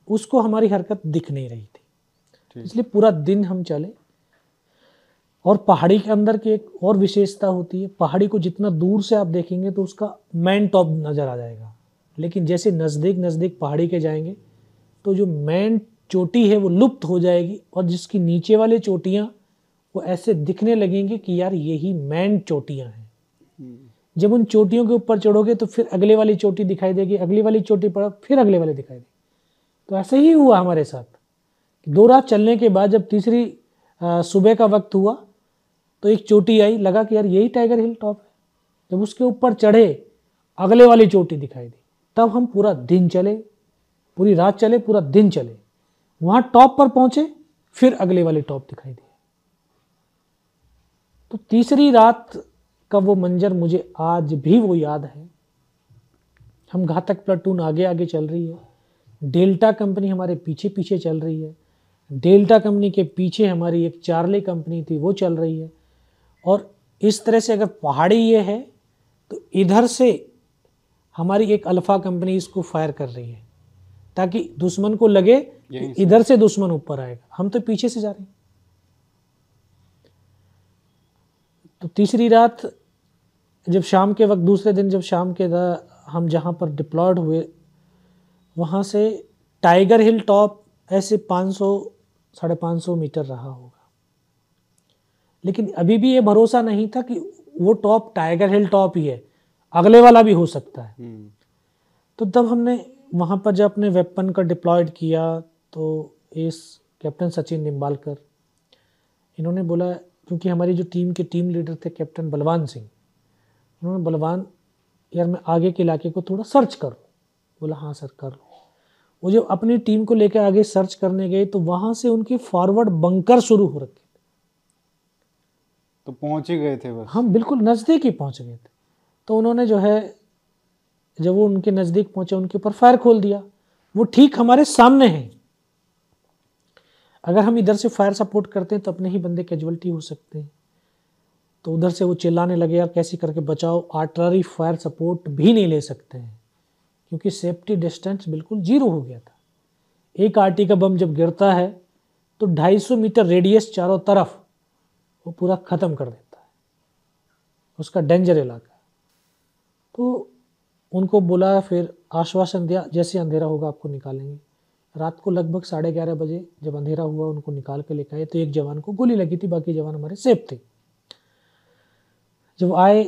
Speaker 2: उसको हमारी हरकत दिख नहीं रही थी। इसलिए पूरा दिन हम चले। और पहाड़ी के अंदर की एक और विशेषता होती है पहाड़ी को जितना दूर से आप देखेंगे तो उसका मैन टॉप नज़र आ जाएगा। लेकिन जैसे नज़दीक नज़दीक पहाड़ी के जाएँगे तो जो मैन चोटी है वो लुप्त हो जाएगी और जिसकी नीचे वाली चोटियाँ वो ऐसे दिखने लगेंगे कि यार यही मैन चोटियाँ हैं। जब उन चोटियों के ऊपर चढ़ोगे तो फिर अगले वाली चोटी दिखाई देगी अगली वाली चोटी पर फिर अगले वाले दिखाई देगी। तो ऐसे ही हुआ हमारे साथ। दो रात चलने के बाद जब तीसरी सुबह का वक्त हुआ तो एक चोटी आई लगा कि यार यही टाइगर हिल टॉप है। जब उसके ऊपर चढ़े अगले वाली चोटी दिखाई दी। तब हम पूरा दिन चले पूरी रात चले पूरा दिन चले। वहाँ टॉप पर पहुँचे फिर अगले वाले टॉप दिखाई दिए तो तीसरी रात का वो मंजर मुझे आज भी वो याद है। हम घातक प्लाटून आगे आगे चल रही है। डेल्टा कंपनी हमारे पीछे पीछे चल रही है। डेल्टा कंपनी के पीछे हमारी एक चार्ली कंपनी थी वो चल रही है। और इस तरह से अगर पहाड़ी ये है तो इधर से हमारी एक अल्फ़ा कंपनी इसको फायर कर रही है। ताकि दुश्मन को लगे कि इधर से दुश्मन ऊपर आएगा। हम तो पीछे से जा रहे हैं। तो तीसरी रात जब शाम के वक्त दूसरे दिन जब शाम के हम जहाँ पर डिप्लॉयड हुए वहाँ से टाइगर हिल टॉप ऐसे 500 साढ़े पाँच सौ मीटर रहा होगा। लेकिन अभी भी ये भरोसा नहीं था कि वो टॉप टाइगर हिल टॉप ही है। अगले वाला भी हो सकता है। हम्म। तो तब हमने वहाँ पर जब अपने वेपन का डिप्लॉयड किया तो इस कैप्टन सचिन निम्बालकर इन्होंने बोला क्योंकि हमारी जो टीम के टीम लीडर थे कैप्टन बलवान सिंह उन्होंने बलवान यार मैं आगे के इलाके को थोड़ा सर्च करूँ बोला हाँ सर कर लो। वो जब अपनी टीम को लेकर आगे सर्च करने गए तो वहाँ से उनके फॉरवर्ड बंकर शुरू हो रखे।
Speaker 1: तो पहुँच ही गए थे बस।
Speaker 2: हम बिल्कुल नज़दीक ही पहुँच गए थे। तो उन्होंने जो है जब वो उनके नज़दीक पहुँचे उनके ऊपर फायर खोल दिया। वो ठीक हमारे सामने हैं। अगर हम इधर से फायर सपोर्ट करते हैं तो अपने ही बंदे कैजुअलिटी हो सकते हैं। तो उधर से वो चिल्लाने लगे, यार, कैसे करके बचाओ? आर्टलरी फायर सपोर्ट भी नहीं ले सकते हैं। क्योंकि सेफ्टी डिस्टेंस बिल्कुल ज़ीरो हो गया था। एक आरटी का बम जब गिरता है तो 250 मीटर रेडियस चारों तरफ़ वो पूरा ख़त्म कर देता है। उसका डेंजर इलाका तो उनको बोला, फिर आश्वासन दिया, जैसे अंधेरा होगा, आपको निकालेंगे। रात को लगभग साढ़े ग्यारह बजे जब अंधेरा हुआ उनको निकाल के लेकर आए तो एक जवान को गोली लगी थी बाकी जवान हमारे सेफ़ थे। जब आए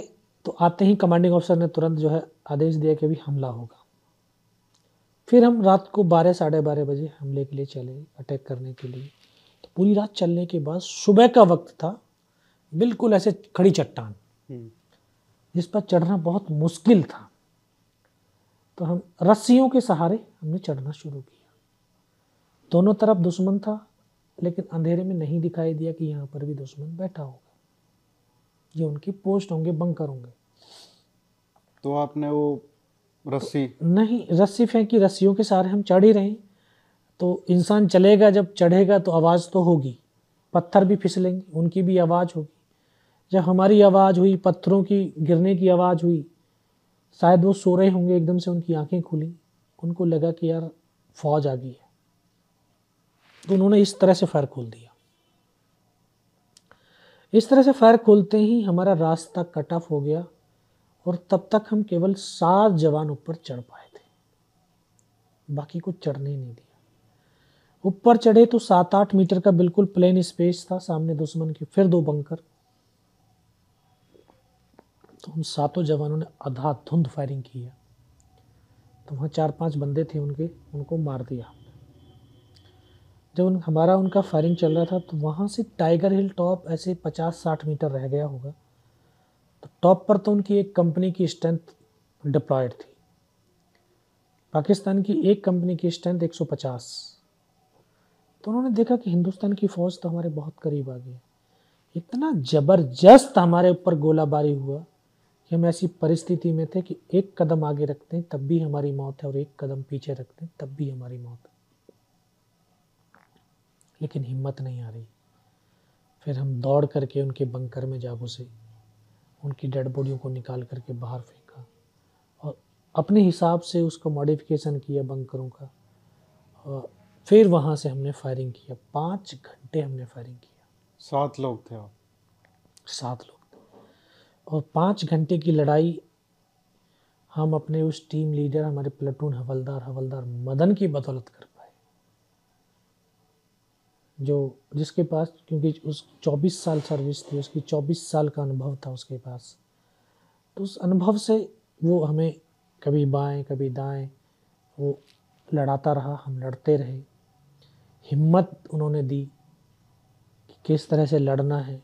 Speaker 2: तो आते ही कमांडिंग ऑफिसर ने तुरंत जो है आदेश दिया कि अभी हमला होगा। फिर हम रात को बारह साढ़े बारह बजे हमले के लिए चले अटैक करने के लिए। तो पूरी रात चलने के बाद सुबह का वक्त था बिल्कुल ऐसे खड़ी चट्टान हम्म। जिस पर चढ़ना बहुत मुश्किल था। तो हम रस्सियों के सहारे हमने चढ़ना शुरू किया। दोनों तरफ़ दुश्मन था लेकिन अंधेरे में नहीं दिखाई दिया कि यहाँ पर भी दुश्मन बैठा होगा। ये उनकी पोस्ट होंगे बंकर होंगे।
Speaker 1: तो आपने वो रस्सी?
Speaker 2: नहीं रस्सी फेंकी रस्सियों के सहारे हम चढ़ ही रहे। तो इंसान चलेगा जब चढ़ेगा तो आवाज़ तो होगी। पत्थर भी फिसलेंगे उनकी भी आवाज़ होगी। जब हमारी आवाज़ हुई पत्थरों की गिरने की आवाज़ हुई शायद वो सो रहे होंगे एकदम से उनकी आँखें खुली। उनको लगा कि यार फौज आ गई है। तो उन्होंने इस तरह से फायर खोल दिया। इस तरह से फायर खोलते ही हमारा रास्ता कट ऑफ़ हो गया और तब तक हम केवल सात जवान ऊपर चढ़ पाए थे। बाकी को चढ़ने नहीं दिया। ऊपर चढ़े तो सात आठ मीटर का बिल्कुल प्लेन स्पेस था, सामने दुश्मन के, फिर दो बंकर तो हम सातों जवानों ने आधा धुंध फायरिंग किया। तो वहाँ चार पाँच बंदे थे उनके, उनको मार दिया। जब उन, हमारा उनका फायरिंग चल रहा था तो वहाँ से टाइगर हिल टॉप ऐसे पचास साठ मीटर रह गया होगा। तो टॉप पर तो उनकी एक कंपनी की स्ट्रेंथ डिप्लॉयड थी। पाकिस्तान की एक कंपनी की स्ट्रेंथ 150 तो उन्होंने देखा कि हिंदुस्तान की फ़ौज तो हमारे बहुत करीब आ गई इतना ज़बरदस्त हमारे ऊपर गोलाबारी हुआ कि हम ऐसी परिस्थिति में थे कि एक कदम आगे रखते हैं, तब भी हमारी मौत है, और एक कदम पीछे रखते हैं, तब भी हमारी मौत है। लेकिन हिम्मत नहीं आ रही। फिर हम दौड़ करके उनके बंकर में जा घुसे उनकी डेड बॉडियों को निकाल करके बाहर फेंका और अपने हिसाब से उसको मॉडिफिकेशन किया बंकरों का। और फिर वहाँ से हमने फायरिंग किया। पाँच घंटे हमने फायरिंग किया।
Speaker 1: सात लोग थे आप?
Speaker 2: सात लोग थे। और पाँच घंटे की लड़ाई हम अपने उस टीम लीडर हमारे प्लेटून हवलदार हवलदार मदन की बदौलत कर जो जिसके पास क्योंकि उस 24 साल सर्विस थी उसकी 24 साल का अनुभव था उसके पास। तो उस अनुभव से वो हमें कभी बाएँ कभी दाएँ वो लड़ाता रहा हम लड़ते रहे। हिम्मत उन्होंने दी कि किस तरह से लड़ना है।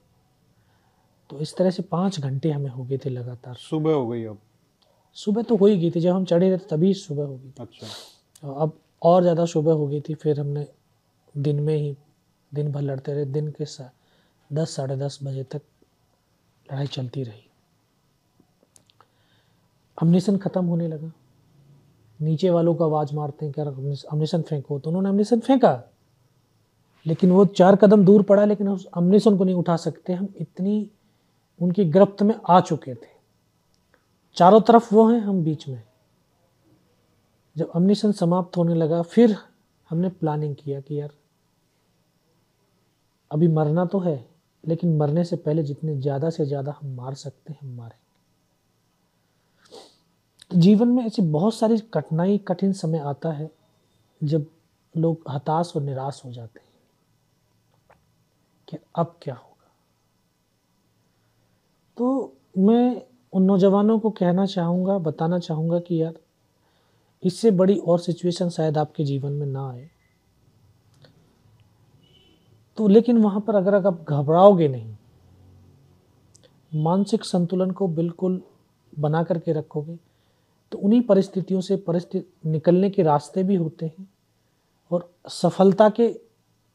Speaker 2: तो इस तरह से पाँच घंटे हमें हो गए थे लगातार।
Speaker 1: सुबह हो गई अब।
Speaker 2: सुबह तो हो ही गई थी जब हम चढ़े थे तभी सुबह हो गई
Speaker 1: अच्छा।
Speaker 2: अब और ज़्यादा सुबह हो गई थी फिर हमने दिन में ही दिन भर लड़ते रहे, दिन के दस, साढ़े दस बजे तक लड़ाई चलती रही। अमनीसन ख़त्म होने लगा। नीचे वालों को आवाज़ मारते हैं क्या अमनीसन फेंको तो उन्होंने अमनीसन फेंका। लेकिन वो चार कदम दूर पड़ा, लेकिन उस अमनीसन को नहीं उठा सकते। हम इतनी, उनकी गिरफ्त में आ चुके थे। चारों तरफ़ वो हैं हम बीच में। जब अमनीसन समाप्त होने लगा, फिर हमने प्लानिंग किया कि यार अभी मरना तो है, लेकिन मरने से पहले जितने ज़्यादा से ज़्यादा हम मार सकते हैं मारेंगे। तो जीवन में ऐसी बहुत सारी कठिनाई, कठिन समय आता है, जब लोग हताश और निराश हो जाते हैं कि अब क्या होगा। तो मैं उन नौजवानों को कहना चाहूँगा, बताना चाहूँगा कि यार, इससे बड़ी और सिचुएशन शायद आपके जीवन में ना आए। तो लेकिन वहाँ पर अगर आप घबराओगे नहीं, मानसिक संतुलन को बिल्कुल बना करके रखोगे तो उन्हीं परिस्थितियों से परिस्थिति निकलने के रास्ते भी होते हैं और सफलता के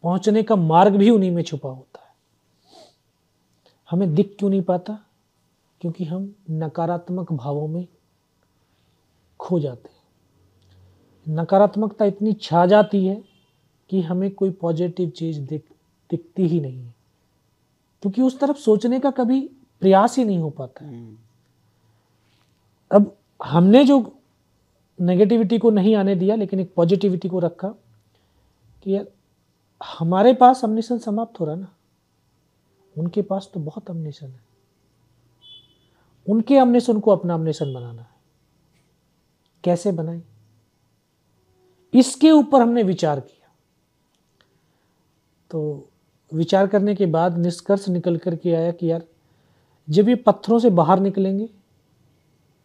Speaker 2: पहुँचने का मार्ग भी उन्हीं में छुपा होता है। हमें दिख क्यों नहीं पाता? क्योंकि हम नकारात्मक भावों में खो जाते हैं। नकारात्मकता इतनी छा जाती है कि हमें कोई पॉजिटिव चीज़ दिख दिखती ही नहीं है। क्योंकि उस तरफ़ सोचने का कभी प्रयास ही नहीं हो पाता है। अब हमने जो नेगेटिविटी को नहीं आने दिया, लेकिन एक पॉजिटिविटी को रखा कि यार, हमारे पास अमनिशन समाप्त हो रहा ना। उनके पास तो बहुत अमनिशन है। उनके अमनिशन को अपना अमनिशन बनाना है। कैसे बनाए? इसके ऊपर हमने विचार किया। तो विचार करने के बाद निष्कर्ष निकल कर के आया कि यार जब ये पत्थरों से बाहर निकलेंगे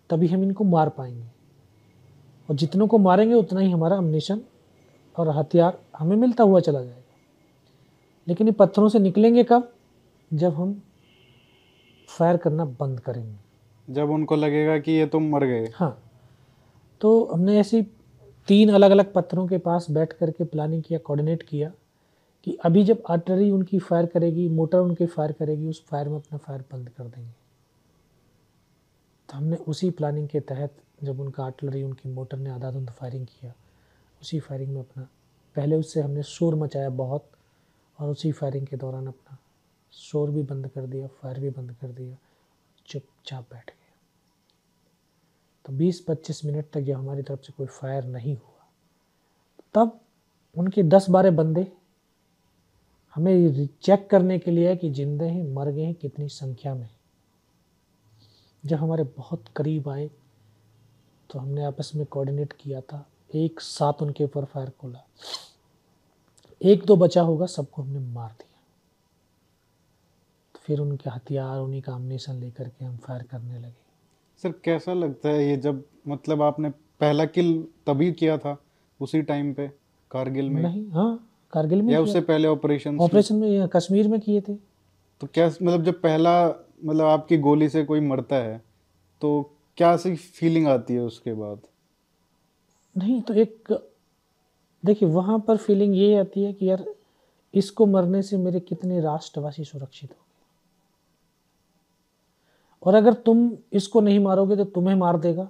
Speaker 2: तभी हम इनको मार पाएँगे। और जितनों को मारेंगे उतना ही हमारा अमनेशन और हथियार हमें मिलता हुआ चला जाएगा। लेकिन ये पत्थरों से निकलेंगे कब? जब हम फायर करना बंद करेंगे।
Speaker 1: जब उनको लगेगा कि ये तुम मर गए।
Speaker 2: हाँ। तो हमने ऐसी तीन अलग अलग पत्थरों के पास बैठ करके प्लानिंग किया कोऑर्डिनेट किया। कि अभी जब आर्टरी उनकी फायर करेगी मोटर उनकी फायर करेगी, उस फायर में अपना फायर बंद कर देंगे। तो हमने उसी प्लानिंग के तहत जब उनका आर्टलरी उनकी मोटर ने आधा धुंध फायरिंग किया, उसी फायरिंग में अपना, पहले उससे हमने शोर मचाया बहुत, और उसी फायरिंग के दौरान अपना शोर भी बंद कर दिया फायर भी बंद कर दिया, चुपचाप बैठ गया। तो 20-25 मिनट तक जब हमारी तरफ़ से कोई फायर नहीं हुआ, तब उनके 10-12 बंदे हमें चेक करने के लिए है कि जिंदे हैं मर गए हैं कितनी संख्या में जब हमारे बहुत करीब आए तो हमने आपस में कोऑर्डिनेट किया था। एक साथ उनके ऊपर फायर खोला। एक दो बचा होगा सबको हमने मार दिया। तो फिर उनके हथियार उन्हीं का अमनेशन लेकर के हम फायर करने लगे।
Speaker 1: सर कैसा लगता है ये जब मतलब आपने पहला किल तभी किया था उसी टाइम पे कारगिल में?
Speaker 2: नहीं हाँ। कारगिल में
Speaker 1: या उससे पहले ऑपरेशन
Speaker 2: ऑपरेशन में कश्मीर में किए थे?
Speaker 1: तो क्या मतलब जब पहला मतलब आपकी गोली से कोई मरता है तो क्या सी फीलिंग आती है उसके बाद?
Speaker 2: नहीं तो एक देखिए वहाँ पर फीलिंग ये आती है कि यार इसको मरने से मेरे कितने राष्ट्रवासी सुरक्षित हो और अगर तुम इसको नहीं मारोगे तो तुम्हें मार देगा।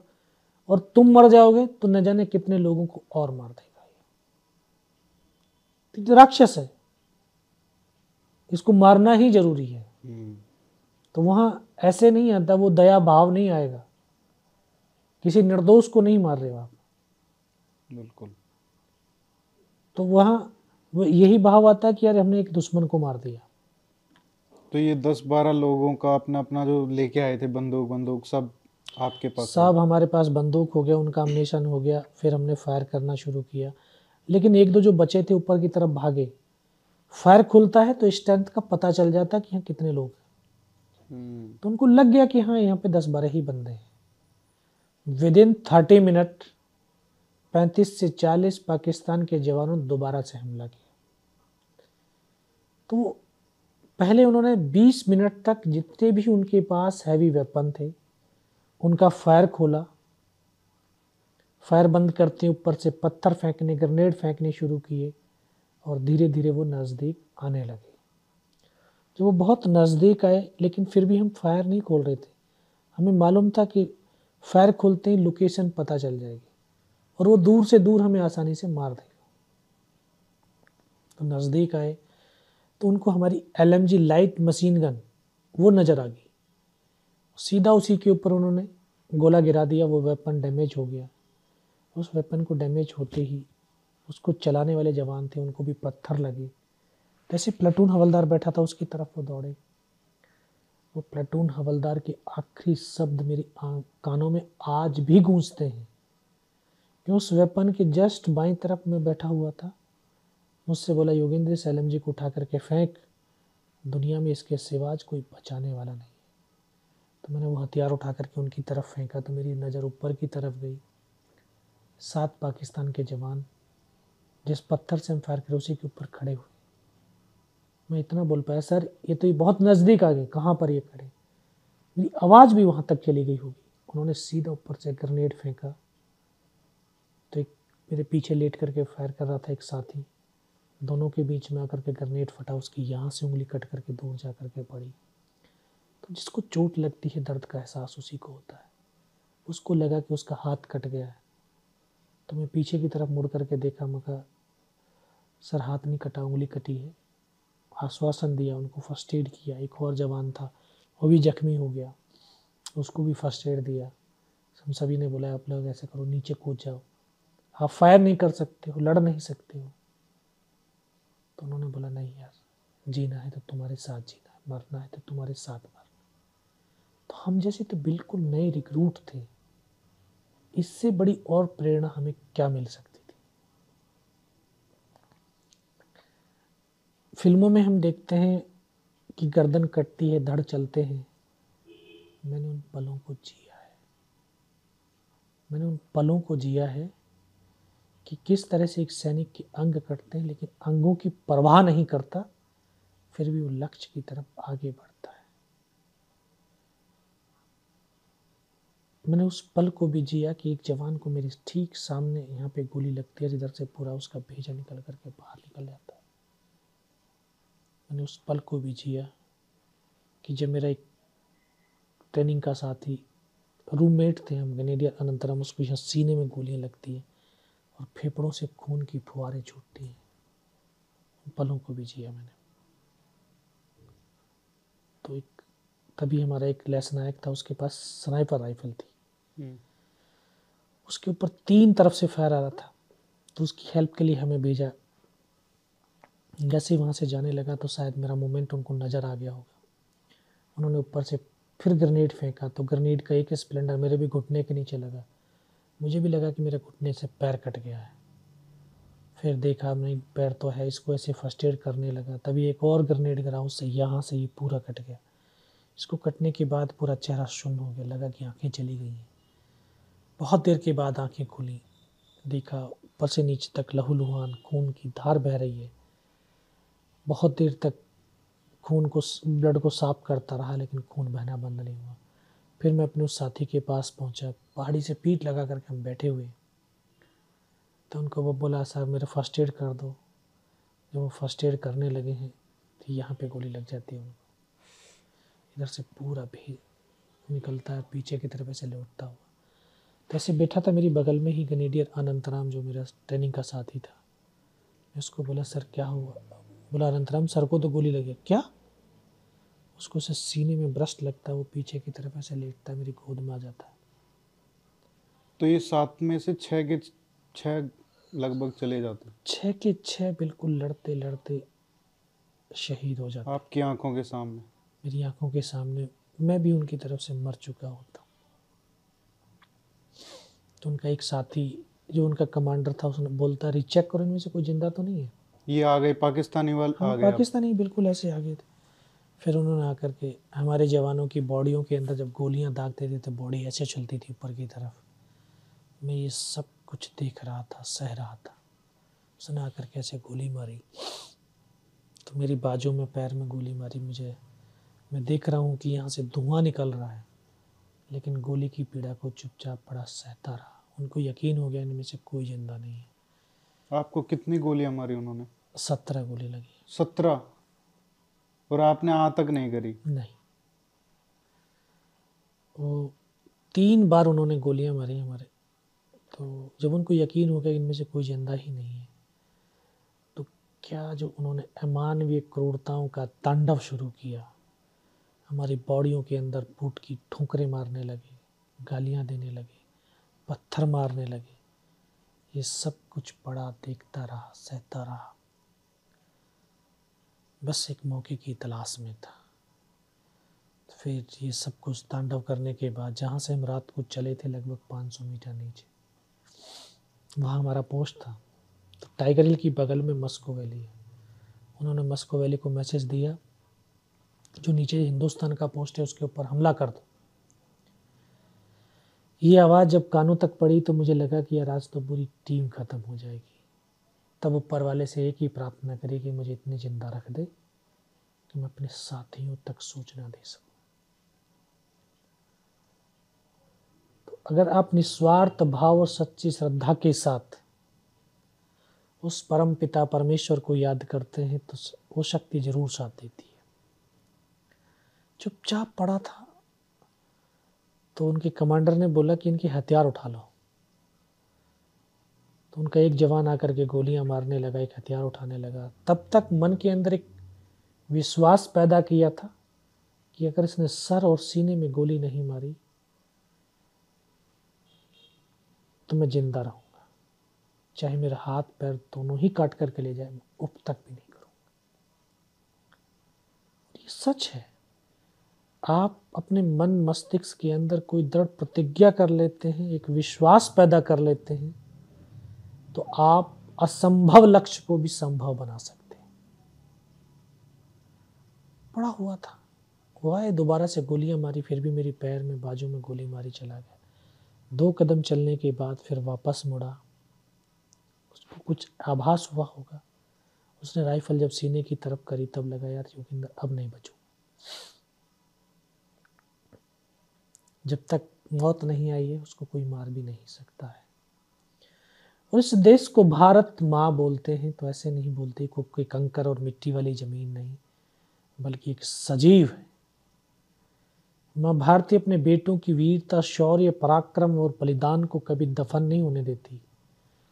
Speaker 2: और तुम मर जाओगे तो न जाने कितने लोगों को और मार देगा। राक्षस है। इसको मारना ही ज़रूरी है। हम्म। तो वहाँ ऐसे नहीं आता वो दया भाव नहीं आएगा। किसी निर्दोष को नहीं मार रहे हो आप।
Speaker 1: बिल्कुल।
Speaker 2: तो वहाँ वो यही भाव आता है कि यार हमने एक दुश्मन को मार दिया।
Speaker 1: तो ये दस बारह लोगों का अपना अपना जो लेके आए थे बंदूक बंदूक सब आपके पास
Speaker 2: सब हमारे पास बंदूक हो गया उनका अम्नेशन हो गया फिर हमने फायर करना शुरू किया। लेकिन एक दो जो बचे थे ऊपर की तरफ़ भागे फायर खुलता है तो स्ट्रेंथ का पता चल जाता है कि यहाँ कितने लोग हैं। हम्म। तो उनको लग गया कि हाँ यहाँ पे दस बारह ही बंदे हैं। विद इन थर्टी मिनट पैंतीस से चालीस पाकिस्तान के जवानों दोबारा से हमला किया। तो पहले उन्होंने 20 मिनट तक जितने भी उनके पास हैवी वेपन थे उनका फायर खोला फायर बंद करते हैं ऊपर से पत्थर फेंकने, ग्रेनेड फेंकने शुरू किए और धीरे धीरे वो नज़दीक आने लगे। जब वो बहुत नज़दीक आए, लेकिन फिर भी हम फायर नहीं खोल रहे थे। हमें मालूम था कि फायर खोलते ही लोकेशन पता चल जाएगी और वो दूर से दूर हमें आसानी से मार देगा। तो नज़दीक आए तो उनको हमारी एलएमजी लाइट मशीन गन, वो नज़र आ गई। सीधा उसी के ऊपर उन्होंने गोला गिरा दिया, वो वेपन डैमेज हो गया। उस वेपन को डैमेज होते ही, उसको चलाने वाले जवान थे, उनको भी पत्थर लगे। जैसे प्लाटून हवलदार बैठा था, उसकी तरफ़ वो दौड़े। वो प्लाटून हवलदार के आखिरी शब्द मेरी कानों में आज भी गूंजते हैं। कि उस वेपन के जस्ट बाई तरफ़ में बैठा हुआ था? मुझसे बोला, योगेंद्र, सैलम जी को उठा करके फेंक। दुनिया में इसके सिवाज कोई बचाने वाला नहीं तो मैंने वो हथियार उठा करके उनकी तरफ़ फेंका तो मेरी नज़र ऊपर की तरफ़ गई। सात पाकिस्तान के जवान, जिस पत्थर से हम फायर करे उसी के ऊपर खड़े हुए। मैं इतना बोल पाया, सर, ये तो ये बहुत नज़दीक आ गए, कहाँ पर ये खड़े? मेरी आवाज़ भी वहाँ तक चली गई होगी। उन्होंने सीधा ऊपर से ग्रनेड फेंका। तो एक मेरे पीछे लेट करके फायर कर रहा था एक साथी। दोनों के बीच में आकर के ग्रनेड फटा, उसकी यहाँ से उंगली कट करके दूर जा करके पड़ी। तो जिसको चोट लगती है, दर्द का एहसास उसी को होता है। उसको लगा कि उसका हाथ कट गया है। तो मैं पीछे की तरफ़ मुड़ करके देखा, मैं सर, हाथ नहीं कटा, उंगली कटी है। आश्वासन दिया उनको फ़र्स्ट एड किया। एक और जवान था, वो भी जख्मी हो गया। उसको भी फ़र्स्ट एड दिया। हम सभी ने बोला, आप लोग ऐसे करो, नीचे कूद जाओ। आप फायर नहीं कर सकते हो, लड़ नहीं सकते हो। तो उन्होंने बोला, नहीं यार, जीना है तो तुम्हारे साथ जीना है, मरना है तो तुम्हारे साथ मरना तो हम जैसे तो बिल्कुल नए रिक्रूट थे। इससे बड़ी और प्रेरणा हमें क्या मिल सकती थी? फ़िल्मों में हम देखते हैं कि गर्दन कटती है धड़ चलते हैं। मैंने उन पलों को जिया है। मैंने उन पलों को जिया है कि किस तरह से एक सैनिक के अंग कटते हैं, लेकिन अंगों की परवाह नहीं करता, फिर भी वो लक्ष्य की तरफ़ आगे बढ़ता है मैंने उस पल को भी जिया कि एक जवान को मेरे ठीक सामने यहाँ पे गोली लगती है जिधर से पूरा उसका भेजा निकल करके बाहर निकल जाता है। मैंने उस पल को भी जिया कि जब मेरा एक ट्रेनिंग का साथी, रूममेट थे हम गनेडियर अनंतरम उसको यहाँ सीने में गोलियाँ लगती हैं और फेफड़ों से खून की फुहारें छूटती हैं। उन पलों को भी जिया मैंने। तो एक, तभी हमारा एक लेस नायक था, उसके पास स्नाइपर राइफल थी। उसके ऊपर तीन तरफ़ से फायर आ रहा था। तो उसकी हेल्प के लिए हमें भेजा। जैसे वहाँ से जाने लगा तो शायद मेरा मोमेंट उनको नज़र आ गया होगा। उन्होंने ऊपर से फिर ग्रेनेड फेंका। तो ग्रेनेड का एक स्प्लेंडर मेरे भी घुटने के नीचे लगा। मुझे भी लगा कि मेरे घुटने से पैर कट गया है। फिर देखा, नहीं, पैर तो है, इसको ऐसे फ़र्स्ट एड करने लगा। तभी एक और ग्रेनेड गिरा, उससे यहाँ से ये पूरा कट गया। इसको कटने के बाद पूरा चेहरा शून्य हो गया। लगा कि आँखें चली गई हैं। बहुत देर के बाद आँखें खुली। देखा, ऊपर से नीचे तक लहूलुहान खून की धार बह रही है। बहुत देर तक खून को ब्लड को साफ़ करता रहा, लेकिन खून बहना बंद नहीं हुआ। फिर मैं अपने उस साथी के पास पहुँचा। पहाड़ी से पीठ लगा करके हम बैठे हुए। तो उनको वो बोला सर मेरा फ़र्स्ट एड कर दो। जब वो फ़र्स्ट एड करने लगे हैं तो यहाँ पे गोली लग जाती है उनको। इधर से पूरा भीड़ निकलता है, पीछे की तरफ़ ऐसे लौटता हुआ। तो ऐसे बैठा था मेरी बगल में ही गनेडियर अनंतराम जो मेरा ट्रेनिंग का साथी था। मैं उसको बोला सर क्या हुआ? बोला अनंतराम सर को तो गोली लगी क्या? उसको से सीने में ब्रस्ट लगता है वो पीछे की तरफ़ ऐसे लेटता मेरी गोद में आ जाता। है
Speaker 1: तो ये सात में से छः के छः लगभग चले जाते।
Speaker 2: छः के छः बिल्कुल लड़ते लड़ते शहीद हो जाते।
Speaker 1: आपकी आँखों के सामने।
Speaker 2: मेरी आँखों के सामने मैं भी उनकी तरफ़ से मर चुका होता तो उनका एक साथी जो उनका कमांडर था उसने बोलता रिचेक करो इनमें से कोई ज़िंदा तो नहीं है?
Speaker 1: ये आ गए पाकिस्तानी वाले
Speaker 2: हाँ, पाकिस्तानी बिल्कुल ऐसे आ गए थे। फिर उन्होंने आकर के हमारे जवानों की बॉडियों के अंदर जब गोलियाँ दागते थे तो बॉडी ऐसे चलती थी ऊपर की तरफ़। मैं ये सब कुछ देख रहा था सह रहा था। उसने आकर के ऐसे गोली मारी। तो मेरी बाजू में पैर में गोली मारी। मुझे मैं देख रहा हूँ कि यहाँ से धुआँ निकल रहा है लेकिन गोली की पीड़ा को चुपचाप बड़ा सहता रहा। उनको यकीन हो गया इनमें से कोई ज़िंदा नहीं है।
Speaker 1: आपको कितनी गोलियाँ मारी उन्होंने?
Speaker 2: सत्रह गोली लगी।
Speaker 1: सत्रह? और आपने आ तक नहीं करी?
Speaker 2: नहीं। वो तीन बार उन्होंने गोलियाँ मारी हमारे। तो जब उनको यकीन हो गया इनमें से कोई ज़िंदा ही नहीं है तो क्या जो उन्होंने अमानवीय क्रूरताओं का तांडव शुरू किया हमारी बॉडियों के अंदर फूट की ठोकरें मारने लगे गालियाँ देने लगे पत्थर मारने लगे। ये सब कुछ पड़ा, देखता रहा, सहता रहा। बस एक मौके की तलाश में था। फिर ये सब कुछ तांडव करने के बाद, जहाँ से हम रात को चले थे, लगभग 500 मीटर नीचे, वहाँ हमारा पोस्ट था। तो टाइगर हिल की बगल में मस्को वैली है। उन्होंने मस्को वैली को मैसेज दिया, जो नीचे हिंदुस्तान का पोस्ट है, उसके ऊपर हमला कर दो। ये आवाज़ जब कानों तक पड़ी तो मुझे लगा कि यार आज तो पूरी टीम ख़त्म हो जाएगी। तब ऊपर वाले से एक ही प्रार्थना करी कि मुझे इतनी ज़िंदा रख दे कि मैं अपने साथियों तक सूचना दे सकूँ। तो अगर आप निस्वार्थ भाव और सच्ची श्रद्धा के साथ उस परम पिता परमेश्वर को याद करते हैं तो वो शक्ति ज़रूर साथ देती है। चुपचाप पड़ा था। तो उनके कमांडर ने बोला कि इनके हथियार उठा लो। तो उनका एक जवान आकर के गोलियाँ मारने लगा, एक हथियार उठाने लगा। तब तक मन के अंदर एक विश्वास पैदा किया था कि अगर इसने सर और सीने में गोली नहीं मारी तो मैं ज़िंदा रहूँगा। चाहे मेरा हाथ, पैर दोनों ही काट करके ले जाए, मैं उप तक भी नहीं करूँगा ये सच है। आप अपने मन मस्तिष्क के अंदर कोई दृढ़ प्रतिज्ञा कर लेते हैं, एक विश्वास पैदा कर लेते हैं तो आप असंभव लक्ष्य को भी संभव बना सकते हैं। बड़ा हुआ था। हुआ है, दोबारा से गोलियाँ मारी, फिर भी मेरी पैर में, बाजू में गोली मारी, चला गया। दो कदम चलने के बाद फिर वापस मुड़ा। उसको कुछ आभास हुआ होगा। उसने राइफल जब सीने की तरफ़ करी, तब लगा, यार, योगिंदर, अब नहीं बचू जब तक मौत नहीं आई है, उसको कोई मार भी नहीं सकता है। और इस देश को भारत माँ बोलते हैं तो ऐसे नहीं बोलते को कोई कंकर और मिट्टी वाली ज़मीन नहीं, बल्कि एक सजीव है। माँ भारती अपने बेटों की वीरता, शौर्य, पराक्रम और बलिदान को कभी दफन नहीं होने देती।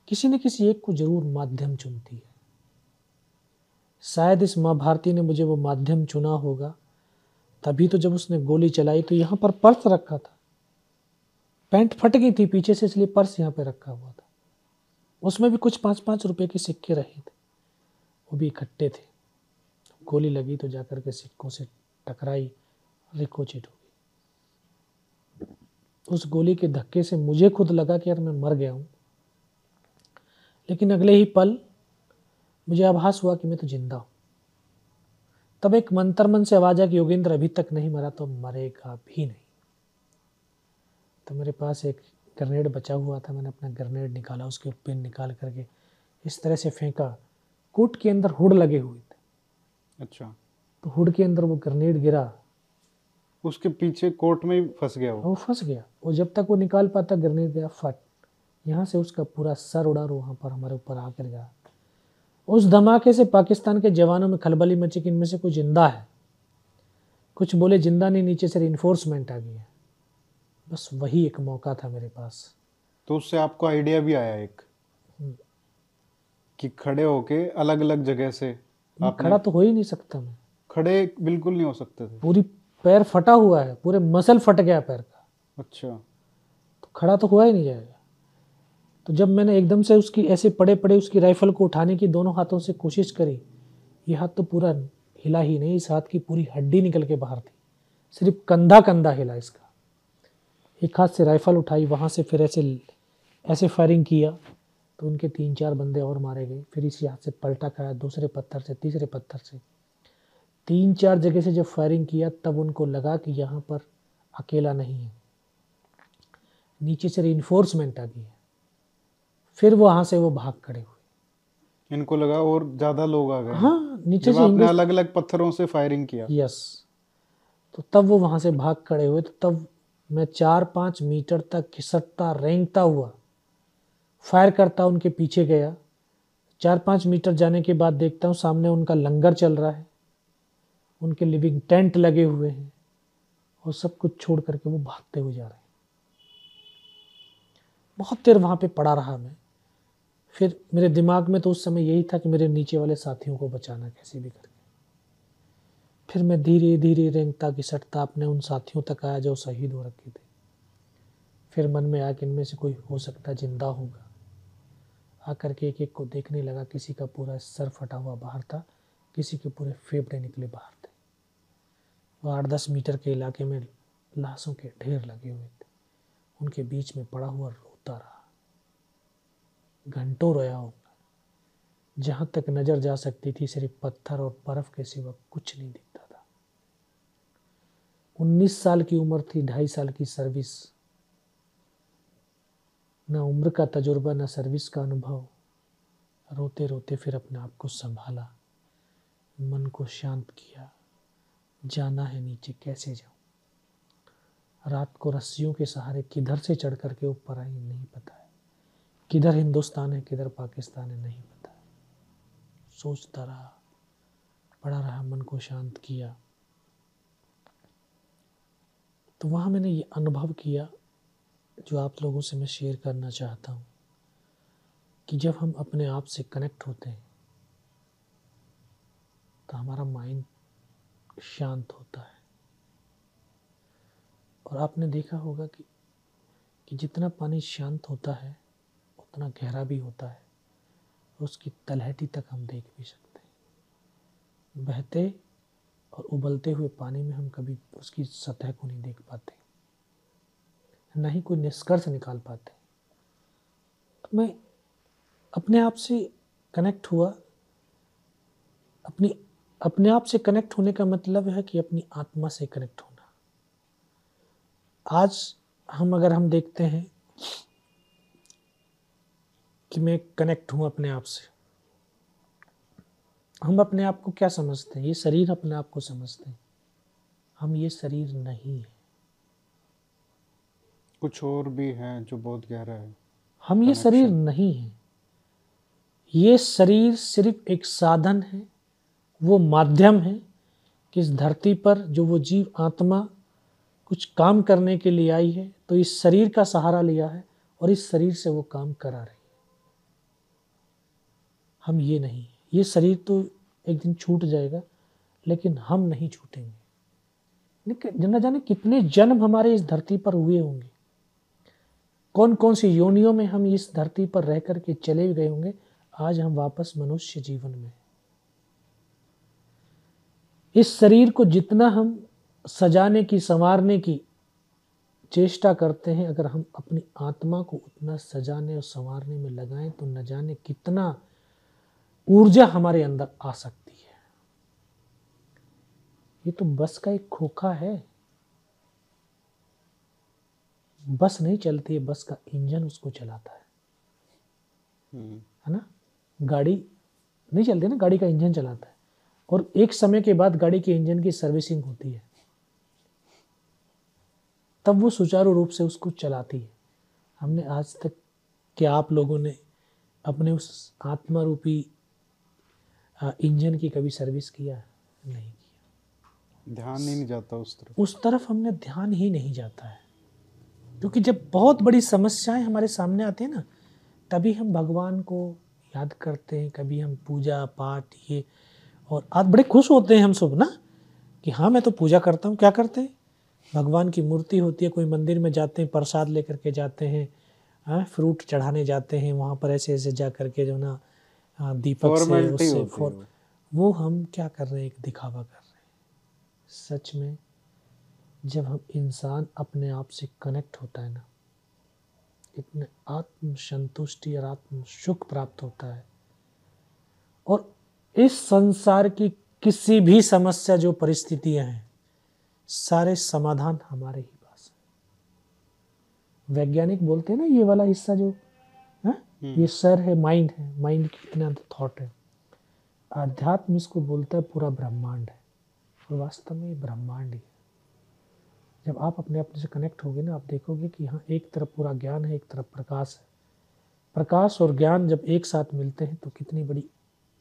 Speaker 2: किसी न किसी एक को ज़रूर माध्यम चुनती है। शायद इस माँ भारती ने मुझे वो माध्यम चुना होगा तभी तो जब उसने गोली चलाई तो यहाँ पर पर्स रखा था। पैंट फट गई थी पीछे से, इसलिए पर्स यहाँ पे रखा हुआ था। उसमें भी कुछ पाँच पाँच रुपए के सिक्के रहे थे। वो भी इकट्ठे थे। गोली लगी तो जाकर के सिक्कों से टकराई, रिकोचिट हो गई। उस गोली के धक्के से मुझे खुद लगा कि यार मैं मर गया हूँ। लेकिन अगले ही पल मुझे आभास हुआ कि मैं तो ज़िंदा हूँ। तब एक मंत्र मन से आवाज़ है कि योगेंद्र अभी तक नहीं मरा तो मरेगा भी नहीं। तो मेरे पास एक ग्रनेड बचा हुआ था मैंने अपना ग्रनेड निकाला उसके पिन निकाल करके इस तरह से फेंका। कोट के अंदर हुड लगे हुए थे।
Speaker 1: अच्छा।
Speaker 2: तो हुड के अंदर वो ग्रनेड गिरा।
Speaker 1: उसके पीछे कोट में ही फंस गया वो?
Speaker 2: वो फंस गया। और जब तक वो निकाल पाता ग्रनेड गया फट। यहाँ से उसका पूरा सर उड़ा वहाँ पर हमारे ऊपर आकर गया। उस धमाके से पाकिस्तान के जवानों में खलबली मची कि इनमें से कोई ज़िंदा है? कुछ बोले ज़िंदा नहीं नीचे से इन्फोर्समेंट आ गई है। बस वही एक मौका था मेरे पास।
Speaker 1: तो उससे आपको आइडिया भी आया एक। कि खड़े होके अलग अलग जगह से
Speaker 2: आप खड़ा तो हो ही नहीं सकता मैं।
Speaker 1: खड़े बिल्कुल नहीं हो सकते थे।
Speaker 2: पूरी पैर फटा हुआ है पूरे मसल फट गया पैर का।
Speaker 1: अच्छा।
Speaker 2: तो खड़ा तो हुआ ही नहीं जाएगा। तो जब मैंने एकदम से उसकी, ऐसे पड़े पड़े उसकी राइफल को उठाने की दोनों हाथों से कोशिश करी, ये हाथ तो पूरा हिला ही नहीं, इस हाथ की पूरी हड्डी निकल के बाहर थी। सिर्फ़ कंधा कंधा हिला इसका। एक हाथ से राइफल उठाई, वहाँ से फिर ऐसे ऐसे फायरिंग किया तो उनके तीन चार बंदे और मारे गए। फिर इसी हाथ से पलटा खाया, दूसरे पत्थर से, तीसरे पत्थर से। तीन चार जगह से जब फायरिंग किया, तब उनको लगा कि यहाँ पर अकेला नहीं है। नीचे से रिइन्फोर्समेंट आ गई है। फिर वो वहाँ से वो भाग खड़े हुए।
Speaker 1: इनको लगा और ज़्यादा लोग आ गए।
Speaker 2: हाँ नीचे से
Speaker 1: आपने अलग अलग पत्थरों से फायरिंग किया।
Speaker 2: यस। तो तब वो वहाँ से भाग खड़े हुए तो तब मैं चार पाँच मीटर तक खिसकता रेंगता हुआ फायर करता उनके पीछे गया। चार पाँच मीटर जाने के बाद देखता हूँ सामने उनका लंगर चल रहा है। उनके लिविंग टेंट लगे हुए हैं और सब कुछ छोड़ करके वो भागते हुए जा रहे हैं। बहुत देर वहाँ पे पड़ा रहा मैं। फिर मेरे दिमाग में तो उस समय यही था कि मेरे नीचे वाले साथियों को बचाना कैसे भी करके फिर मैं धीरे धीरे रेंगता घिसटता अपने उन साथियों तक आया जो शहीद हो रखे थे। फिर मन में आया कि इनमें से कोई हो सकता ज़िंदा होगा। आकर के एक एक को देखने लगा, किसी का पूरा सर फटा हुआ बाहर था, किसी के पूरे फेफड़े निकले बाहर थे। वो आठ, दस मीटर के इलाके में लाशों के ढेर लगे हुए थे। उनके बीच में पड़ा हुआ रोता रहा। घंटों रोया होगा जहाँ तक नज़र जा सकती थी, सिर्फ़ पत्थर और बर्फ़ के सिवा कुछ नहीं दिखता था। उन्नीस साल की उम्र थी, ढाई साल की सर्विस। न उम्र का तजुर्बा, न सर्विस का अनुभव। रोते रोते फिर अपने आप को संभाला, मन को शांत किया, जाना है नीचे कैसे जाऊँ। रात को रस्सियों के सहारे किधर से चढ़ करके ऊपर आई, नहीं पता किधर हिंदुस्तान है, किधर पाकिस्तान है, नहीं पता। सोचता रहा, पड़ा रहा, मन को शांत किया। तो वहाँ मैंने ये अनुभव किया, जो आप लोगों से मैं शेयर करना चाहता हूँ, कि जब हम अपने आप से कनेक्ट होते हैं तो हमारा माइंड शांत होता है। और आपने देखा होगा कि कि जितना पानी शांत होता है उतना गहरा भी होता है, उसकी तलहटी तक हम देख भी सकते हैं। बहते और उबलते हुए पानी में हम कभी उसकी सतह को नहीं देख पाते, ना ही कोई निष्कर्ष निकाल पाते। तो मैं अपने आप से कनेक्ट हुआ, अपनी, अपने आप से कनेक्ट होने का मतलब है कि अपनी आत्मा से कनेक्ट होना। आज हम अगर हम देखते हैं कि मैं कनेक्ट हूँ अपने आप से। हम अपने आप को क्या समझते हैं? ये शरीर अपने आप को समझते हैं। हम ये शरीर नहीं है।
Speaker 1: कुछ और भी है जो बहुत गहरा है।
Speaker 2: हम ये शरीर नहीं है। ये शरीर सिर्फ़ एक साधन है वो माध्यम है कि इस धरती पर जो वो जीव आत्मा कुछ काम करने के लिए आई है तो इस शरीर का सहारा लिया है और इस शरीर से वो काम करा रही है। हम ये नहीं। ये शरीर तो एक दिन छूट जाएगा, लेकिन हम नहीं छूटेंगे। न जाने कितने जन्म हमारे इस धरती पर हुए होंगे। कौन कौन सी योनियों में हम इस धरती पर रह करके चले गए होंगे, आज हम वापस मनुष्य जीवन में। इस शरीर को जितना हम सजाने की, संवारने की चेष्टा करते हैं, अगर हम अपनी आत्मा को उतना सजाने और संवारने में लगाएँ तो न जाने कितना ऊर्जा हमारे अंदर आ सकती है। ये तो बस का एक खोखा है। बस नहीं चलती है बस का इंजन उसको चलाता है। हम्म। है ना? गाड़ी नहीं चलती ना गाड़ी का इंजन चलाता है। और एक समय के बाद गाड़ी के इंजन की सर्विसिंग होती है। तब वो सुचारू रूप से उसको चलाती है। हमने आज तक क्या आप लोगों ने अपने उस आत्मा रूपी इंजन की कभी सर्विस किया? नहीं किया।
Speaker 1: ध्यान ही नहीं जाता उस तरफ़।
Speaker 2: उस तरफ़ हमने ध्यान ही नहीं जाता है। क्योंकि जब बहुत बड़ी समस्याएँ हमारे सामने आती हैं ना तभी हम भगवान को याद करते हैं कभी हम पूजा पाठ ये। और आज बड़े खुश होते हैं हम सब ना कि हाँ मैं तो पूजा करता हूँ क्या करते हैं? भगवान की मूर्ति होती है कोई मंदिर में जाते हैं प्रसाद लेकर के जाते हैं हाँ फ्रूट चढ़ाने जाते हैं वहाँ पर ऐसे ऐसे जा करके जो ना हाँ, दीपक से उससे वो। हम क्या कर रहे हैं? एक दिखावा कर रहे हैं। सच में जब हम इंसान अपने आप से कनेक्ट होता है ना इतने आत्म संतुष्टि और आत्म सुख प्राप्त होता है। और इस संसार की किसी भी समस्या जो परिस्थितियाँ हैं सारे समाधान हमारे ही पास है। वैज्ञानिक बोलते हैं ना ये वाला हिस्सा जो। ये सर है माइंड है। माइंड की इतना थॉट है। आध्यात्म इसको बोलता है पूरा ब्रह्मांड है। और वास्तव में ये ब्रह्मांड ही है। जब आप अपने अपने से कनेक्ट होगे ना आप देखोगे कि हाँ एक तरफ़ पूरा ज्ञान है एक तरफ़ प्रकाश है। प्रकाश और ज्ञान जब एक साथ मिलते हैं तो कितनी बड़ी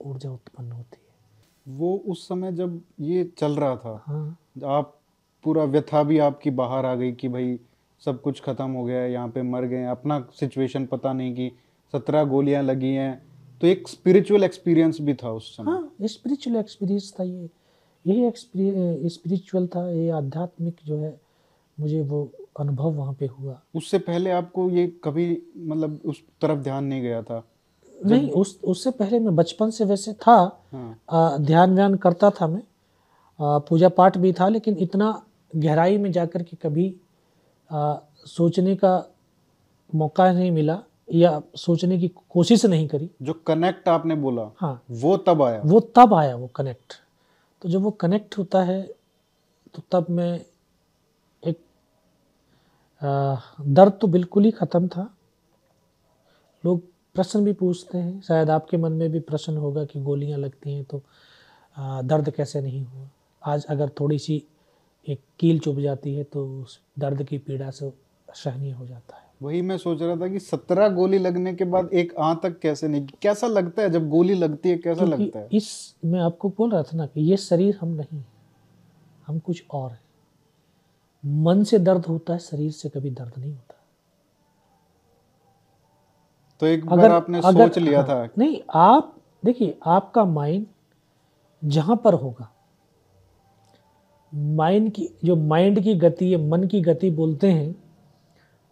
Speaker 2: ऊर्जा उत्पन्न होती है।
Speaker 1: वो उस समय जब ये चल रहा था हाँ। आप पूरा व्यथा भी आपकी बाहर आ गई कि भाई सब कुछ खत्म हो गया है यहाँ पे मर गए अपना सिचुएशन पता नहीं कि सत्रह गोलियाँ लगी हैं। तो एक स्पिरिचुअल एक्सपीरियंस भी था उस समय।
Speaker 2: हाँ स्पिरिचुअल एक्सपीरियंस था ये। यही स्पिरिचुअल था ये आध्यात्मिक जो है मुझे वो अनुभव वहाँ पे हुआ।
Speaker 1: उससे पहले आपको ये कभी मतलब उस तरफ़ ध्यान नहीं गया था?
Speaker 2: नहीं उस उससे पहले मैं बचपन से वैसे था। हाँ। आ, ध्यान व्यान करता था मैं। आ, पूजा पाठ भी था लेकिन इतना गहराई में जाकर के कभी आ, सोचने का मौका नहीं मिला। या सोचने की कोशिश नहीं करी।
Speaker 1: जो कनेक्ट आपने बोला हाँ। वो तब आया?
Speaker 2: वो तब आया वो कनेक्ट तो जब वो कनेक्ट होता है तो तब मैं एक दर्द तो बिल्कुल ही ख़त्म था। लोग प्रश्न भी पूछते हैं शायद आपके मन में भी प्रश्न होगा कि गोलियाँ लगती हैं तो दर्द कैसे नहीं हुआ? आज अगर थोड़ी सी एक कील चुभ जाती है तो उस दर्द की पीड़ा से सहनीय हो जाता है।
Speaker 1: वही मैं सोच रहा था कि सत्रह गोली लगने के बाद एक आ तक कैसे नहीं कैसा लगता है जब गोली लगती है कैसा लगता है?
Speaker 2: इस मैं आपको बोल रहा था ना कि ये शरीर हम नहीं है हम कुछ और है। मन से दर्द होता है शरीर से कभी दर्द नहीं होता।
Speaker 1: तो एक बार आपने अगर, सोच लिया हाँ, था।
Speaker 2: नहीं आप देखिए आपका माइंड जहाँ पर होगा माइंड की जो माइंड की गति है मन की गति बोलते हैं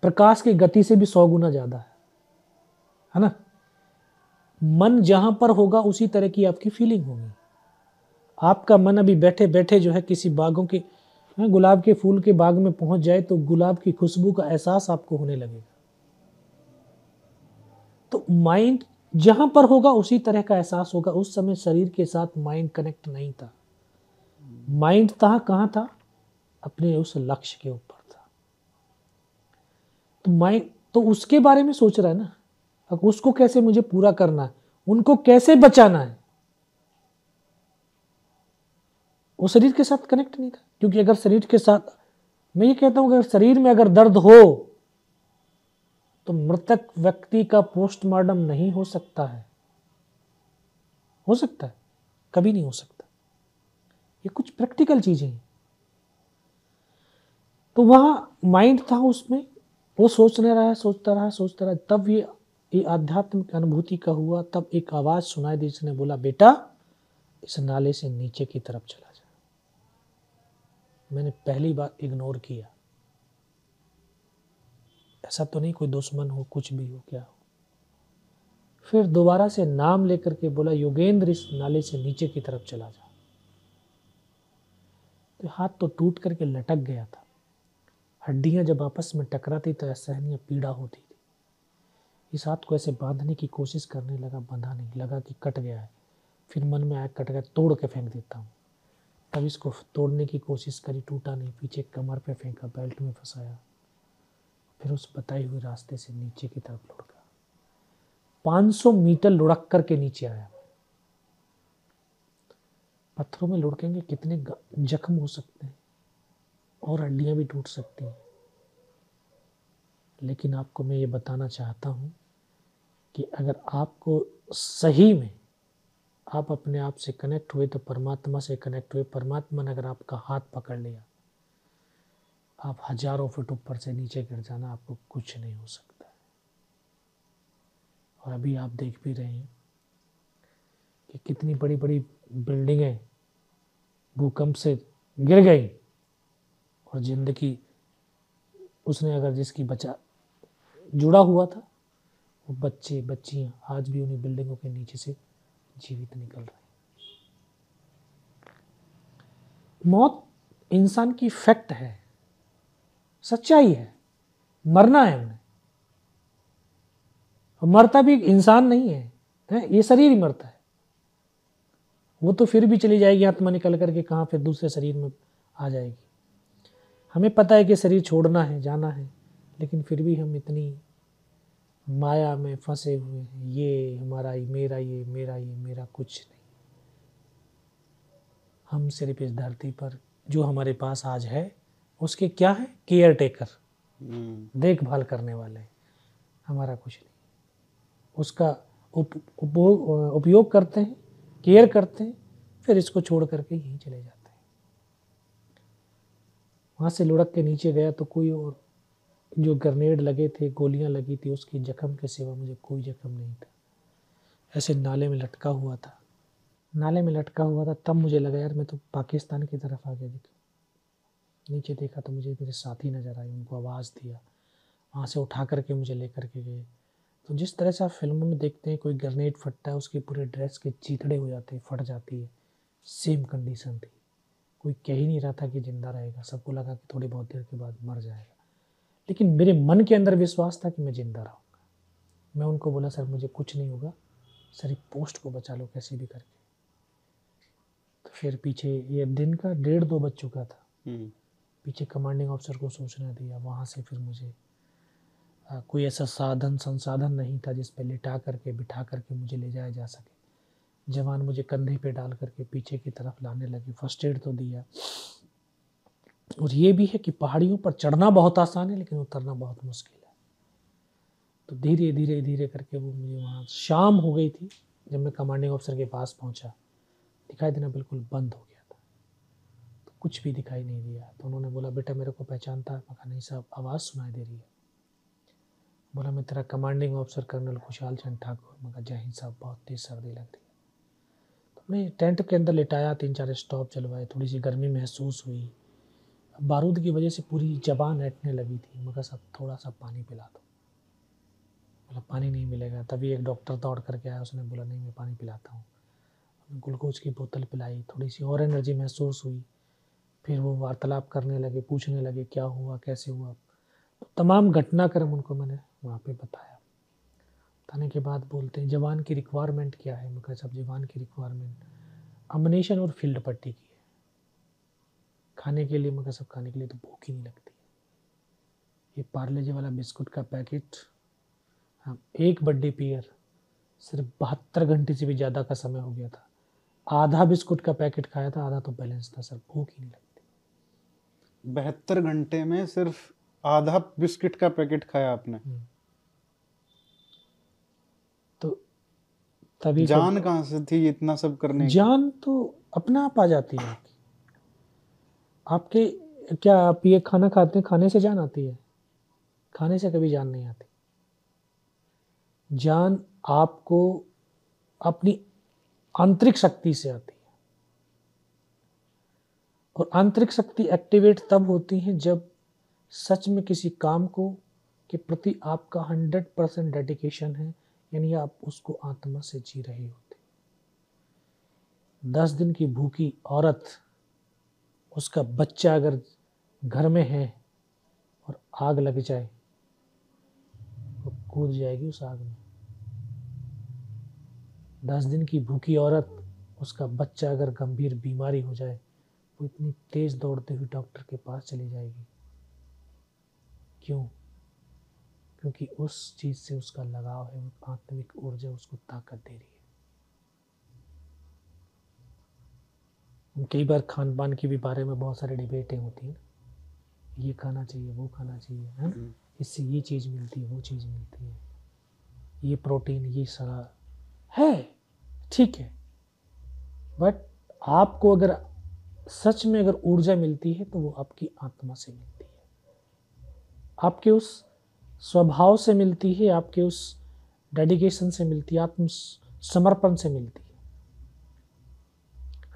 Speaker 2: प्रकाश की गति से भी सौ गुना ज़्यादा है। है ना? मन जहाँ पर होगा उसी तरह की आपकी फीलिंग होगी। आपका मन अभी बैठे बैठे जो है किसी बागों के हाँ, गुलाब के फूल के बाग में पहुँच जाए तो गुलाब की खुशबू का एहसास आपको होने लगेगा। तो माइंड जहाँ पर होगा उसी तरह का एहसास होगा। उस समय शरीर के साथ माइंड कनेक्ट नहीं था। माइंड था कहाँ था? अपने उस लक्ष्य के ऊपर। तो माइंड तो उसके बारे में सोच रहा है ना। अब उसको कैसे मुझे पूरा करना है? उनको कैसे बचाना है? वो शरीर के साथ कनेक्ट नहीं था। क्योंकि अगर शरीर के साथ, मैं ये कहता हूँ अगर शरीर में अगर दर्द हो तो मृतक व्यक्ति का पोस्टमार्टम नहीं हो सकता है। हो सकता है। कभी नहीं हो सकता। ये कुछ प्रैक्टिकल चीज़ें हैं। तो वहाँ माइंड था उसमें वो सोचने रहा, सोचता रहा सोचता रहा। तब ये ये आध्यात्मिक अनुभूति का हुआ, तब एक आवाज़ सुनाई दी जिसने बोला, बेटा, इस नाले से नीचे की तरफ़ चला जा। मैंने पहली बार इग्नोर किया। ऐसा तो नहीं कोई दुश्मन हो, कुछ भी हो, क्या हो? फिर दोबारा से नाम लेकर के बोला, योगेंद्र, इस नाले से नीचे की तरफ़ चला जा। तो हाथ तो टूट करके लटक गया था। हड्डियाँ जब आपस में टकराती तो असहनीय पीड़ा होती थी। इस हाथ को ऐसे बांधने की कोशिश करने लगा, बंधा नहीं, लगा कि कट गया है। फिर मन में आया कट गया, तोड़ के फेंक देता हूँ। तब इसको तोड़ने की कोशिश करी, टूटा नहीं, पीछे कमर पे फेंका, बेल्ट में फंसाया। फिर उस बताई हुए रास्ते से नीचे की तरफ़ लुढ़का। 500 मीटर लुढ़क करके नीचे आया पत्थरों में लुढ़केंगे कितने जख्म हो सकते हैं। और हड्डियाँ भी टूट सकती हैं। लेकिन आपको मैं ये बताना चाहता हूँ कि अगर आपको सही में आप अपने आप से कनेक्ट हुए तो परमात्मा से कनेक्ट हुए। परमात्मा ने अगर आपका हाथ पकड़ लिया, आप हज़ारों फुट ऊपर से नीचे गिर जाना, आपको कुछ नहीं हो सकता। है और अभी आप देख भी रहे हैं कि कितनी बड़ी बड़ी बिल्डिंगें भूकंप से गिर गई। और ज़िंदगी उसने अगर जिसकी बचा जुड़ा हुआ था वो बच्चे बच्चियाँ आज भी उन्हीं बिल्डिंगों के नीचे से जीवित निकल रहे मौत इंसान की फैक्ट है सच्चाई है मरना है उन्हें। मरता भी इंसान नहीं है, है? ये शरीर ही मरता है। वो तो फिर भी चली जाएगी आत्मा निकल करके कहाँ फिर दूसरे शरीर में आ जाएगी। हमें पता है कि शरीर छोड़ना है जाना है लेकिन फिर भी हम इतनी माया में फंसे हुए हैं। ये हमारा ये मेरा ये मेरा ये मेरा कुछ नहीं। हम सिर्फ़ इस धरती पर जो हमारे पास आज है उसके क्या है? केयर टेकर हम्म। देखभाल करने वाले। हमारा कुछ नहीं। उसका उप, उपयोग करते हैं केयर करते हैं फिर इसको छोड़ करके यहीं चले जाते हैं। वहाँ से लुढ़क के नीचे गया तो कोई और जो ग्रनेड लगे थे, गोलियाँ लगी थी, उसकी जख्म के सिवा मुझे कोई जख्म नहीं था। ऐसे नाले में लटका हुआ था। नाले में लटका हुआ था, तब मुझे लगा, यार, मैं तो पाकिस्तान की तरफ़ आ गया देखा। नीचे देखा तो मुझे मेरे साथी नज़र आए, उनको आवाज़ दिया। वहाँ से उठा करके मुझे लेकर के गए। तो जिस तरह से आप फ़िल्मों में देखते हैं, कोई ग्रनेड फटता है, उसके पूरे ड्रेस के चीथड़े हो जाते हैं, फट जाती है। सेम कंडीशन थी। कोई कह ही नहीं रहा था कि ज़िंदा रहेगा। सबको लगा कि थोड़ी बहुत देर के बाद मर जाएगा। लेकिन मेरे मन के अंदर विश्वास था कि मैं ज़िंदा रहूँगा। मैं उनको बोला सर मुझे कुछ नहीं होगा। सर एक पोस्ट को बचा लो कैसे भी करके। तो फिर पीछे ये दिन का डेढ़ दो बज चुका था। हम्म। पीछे कमांडिंग ऑफिसर को सोचना दिया। वहाँ से फिर मुझे आ, कोई ऐसा साधन संसाधन नहीं था जिस पर लिटा करके बिठा करके मुझे ले जाया जा सके। जवान मुझे कंधे पे डाल करके पीछे की तरफ़ लाने लगे फ़र्स्ट एड तो दिया। और ये भी है कि पहाड़ियों पर चढ़ना बहुत आसान है, लेकिन उतरना बहुत मुश्किल है। तो धीरे धीरे धीरे करके वो मुझे वहाँ शाम हो गई थी, जब मैं कमांडिंग ऑफिसर के पास पहुँचा। दिखाई देना बिल्कुल बंद हो गया था। तो कुछ भी दिखाई नहीं दिया। तो उन्होंने बोला, बेटा, मेरे को पहचानता है। मैं नहीं साहब, आवाज़ सुनाई दे रही है। बोला, मैं तेरा कमांडिंग ऑफिसर कर्नल खुशहाल चंद ठाकुर। मगर जय हिंद साहब, बहुत तेज़ सर्दी लग रही तो मैं टेंट के अंदर लिटाया, तीन चार स्टॉप चलवाए थोड़ी सी गर्मी महसूस हुई। बारूद की वजह से पूरी जबान ऐटने लगी थी, मगर सब थोड़ा सा पानी पिला दो। बोला पानी नहीं मिलेगा। तभी एक डॉक्टर दौड़ करके आया, उसने बोला, नहीं, मैं पानी पिलाता हूँ। ग्लूकोज की बोतल पिलाई थोड़ी सी और एनर्जी महसूस हुई। फिर वो वार्तालाप करने लगे, पूछने लगे, क्या हुआ? कैसे हुआ? तो तमाम घटनाक्रम उनको मैंने वहाँ पे बताया। बताने के बाद बोलते हैं जवान की रिक्वायरमेंट क्या है? मैं सब जवान की रिक्वायरमेंट अमनेशन और फ़ील्ड पट्टी की है। खाने के लिए मगर सब खाने के लिए तो भूख ही नहीं लगती ये पार्ले जी वाला बिस्कुट का पैकेट हाँ एक बड्डे पियर सिर्फ़ बहत्तर घंटे से भी ज़्यादा का समय हो गया था। आधा बिस्कुट का पैकेट खाया था आधा तो बैलेंस था सर भूख ही नहीं लगती।
Speaker 1: बहत्तर घंटे में सिर्फ़ आधा बिस्किट का पैकेट खाया आपने हम्म।
Speaker 2: तो तभी
Speaker 1: जान तो, कहाँ से थी इतना सब करने
Speaker 2: जान तो अपना आप आ जाती है। आपकी आपके क्या आप ये खाना खाते हैं? खाने से जान आती है? खाने से कभी जान नहीं आती। जान आपको अपनी आंतरिक शक्ति से आती है। और आंतरिक शक्ति एक्टिवेट तब होती है जब सच में किसी काम को के प्रति आपका हंड्रेड परसेंट डेडिकेशन है यानी आप उसको आत्मा से जी रहे होते। दस दिन की भूखी औरत, उसका बच्चा अगर घर में है और आग लग जाए, वो कूद जाएगी उस आग में। दस दिन की भूखी औरत, उसका बच्चा अगर गंभीर बीमारी हो जाए, वो इतनी तेज दौड़ते हुए डॉक्टर के पास चली जाएगी। क्यों? क्योंकि उस चीज़ से उसका लगाव है आत्मिक ऊर्जा उसको ताकत दे रही है। कई बार खान पान के भी बारे में बहुत सारी डिबेटें होती हैं। ये खाना चाहिए वो खाना चाहिए है हम्म। इससे ये चीज़ मिलती है वो चीज़ मिलती है। ये प्रोटीन ये सारा है ठीक है। बट आपको अगर सच में अगर ऊर्जा मिलती है तो वो आपकी आत्मा से मिलती है। आपके उस स्वभाव से मिलती है, आपके उस डेडिकेशन से मिलती है आत्म समर्पण से मिलती है।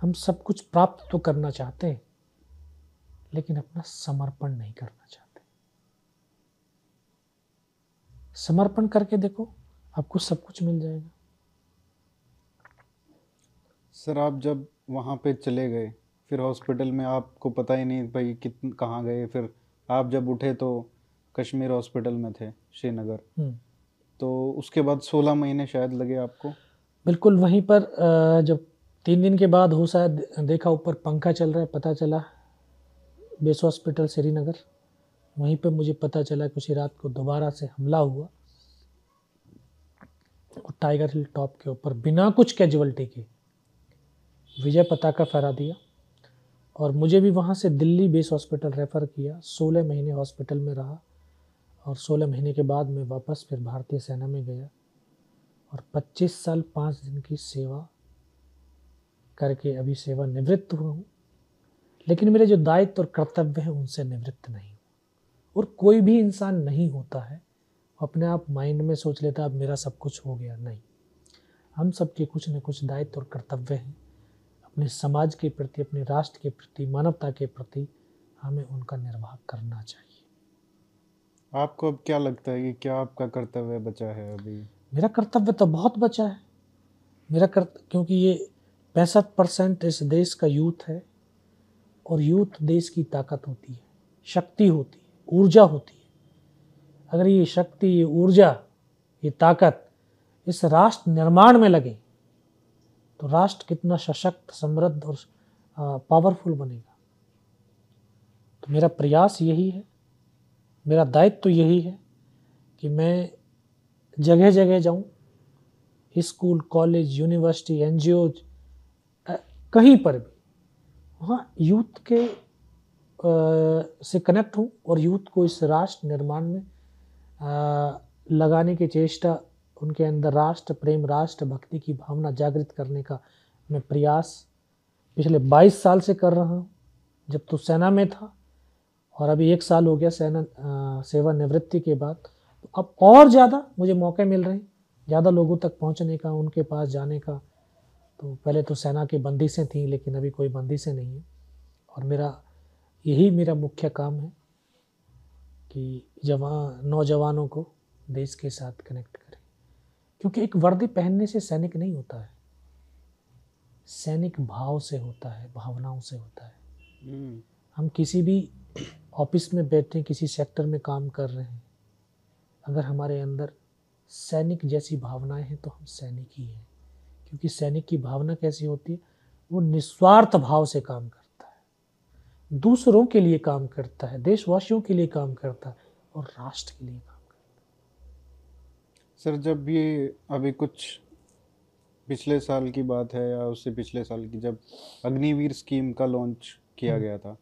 Speaker 2: हम सब कुछ प्राप्त तो करना चाहते हैं, लेकिन अपना समर्पण नहीं करना चाहते। समर्पण करके देखो, आपको सब कुछ मिल जाएगा।
Speaker 1: सर, आप जब वहाँ पे चले गए, फिर हॉस्पिटल में आपको पता ही नहीं भाई कित, कहाँ गए, फिर आप जब उठे तो कश्मीर हॉस्पिटल में थे श्रीनगर।
Speaker 2: हम्म।
Speaker 1: तो उसके बाद सोलह महीने शायद लगे आपको?
Speaker 2: बिल्कुल वहीं पर जब तीन दिन के बाद हो शायद देखा ऊपर पंखा चल रहा है पता चला बेस हॉस्पिटल श्रीनगर। वहीं पर मुझे पता चला कि उसी रात को दोबारा से हमला हुआ। और टाइगर हिल टॉप के ऊपर बिना कुछ कैजुअलिटी के विजय पताका फहरा दिया। और मुझे भी वहाँ से दिल्ली बेस हॉस्पिटल रेफ़र किया सोलह महीने हॉस्पिटल में रहा। और सोलह महीने के बाद मैं वापस फिर भारतीय सेना में गया और 25 साल पाँच दिन की सेवा करके अभी सेवा निवृत्त हुआ हूँ। लेकिन मेरे जो दायित्व और कर्तव्य हैं, उनसे निवृत्त नहीं और कोई भी इंसान नहीं होता है अपने आप माइंड में सोच लेता अब मेरा सब कुछ हो गया। नहीं। हम सबके कुछ न कुछ दायित्व और कर्तव्य हैं। अपने समाज के प्रति, अपने राष्ट्र के प्रति, मानवता के प्रति हमें उनका निर्वाह करना चाहिए।
Speaker 1: आपको अब क्या लगता है कि क्या आपका कर्तव्य बचा है अभी?
Speaker 2: मेरा कर्तव्य तो बहुत बचा है। मेरा कर क्योंकि ये पैंसठ परसेंट इस देश का यूथ है और यूथ देश की ताकत होती है, शक्ति होती है, ऊर्जा होती है। अगर ये शक्ति, ये ऊर्जा, ये ताकत इस राष्ट्र निर्माण में लगे तो राष्ट्र कितना सशक्त, समृद्ध और पावरफुल बनेगा। तो मेरा प्रयास यही है मेरा दायित्व तो यही है कि मैं जगह जगह जाऊँ स्कूल कॉलेज यूनिवर्सिटी एनजीओ कहीं पर भी। वहाँ यूथ के आ, से कनेक्ट हूँ और यूथ को इस राष्ट्र निर्माण में आ, लगाने की चेष्टा उनके अंदर राष्ट्र प्रेम राष्ट्र भक्ति की भावना जागृत करने का मैं प्रयास पिछले 22 साल से कर रहा हूँ। जब तो सेना में था और अभी एक साल हो गया सेना सेवा निवृत्ति के बाद। तो अब और ज़्यादा मुझे मौके मिल रहे हैं ज़्यादा लोगों तक पहुँचने का उनके पास जाने का। तो पहले तो सेना की बंदिशें थी लेकिन अभी कोई बंदिशें नहीं है। और मेरा यही मेरा मुख्य काम है कि जवान नौजवानों को देश के साथ कनेक्ट करें। क्योंकि एक वर्दी पहनने से सैनिक नहीं होता है। सैनिक भाव से होता है भावनाओं से होता है। हम्म। हम किसी भी ऑफ़िस में बैठे किसी सेक्टर में काम कर रहे हैं। अगर हमारे अंदर सैनिक जैसी भावनाएँ हैं तो हम सैनिक ही हैं। क्योंकि सैनिक की भावना कैसी होती है? वो निस्वार्थ भाव से काम करता है। दूसरों के लिए काम करता है देशवासियों के लिए काम करता है और राष्ट्र के लिए काम करता है।
Speaker 1: सर जब ये अभी कुछ पिछले साल की बात है या उससे पिछले साल की जब अग्निवीर स्कीम का लॉन्च किया हम्म। गया था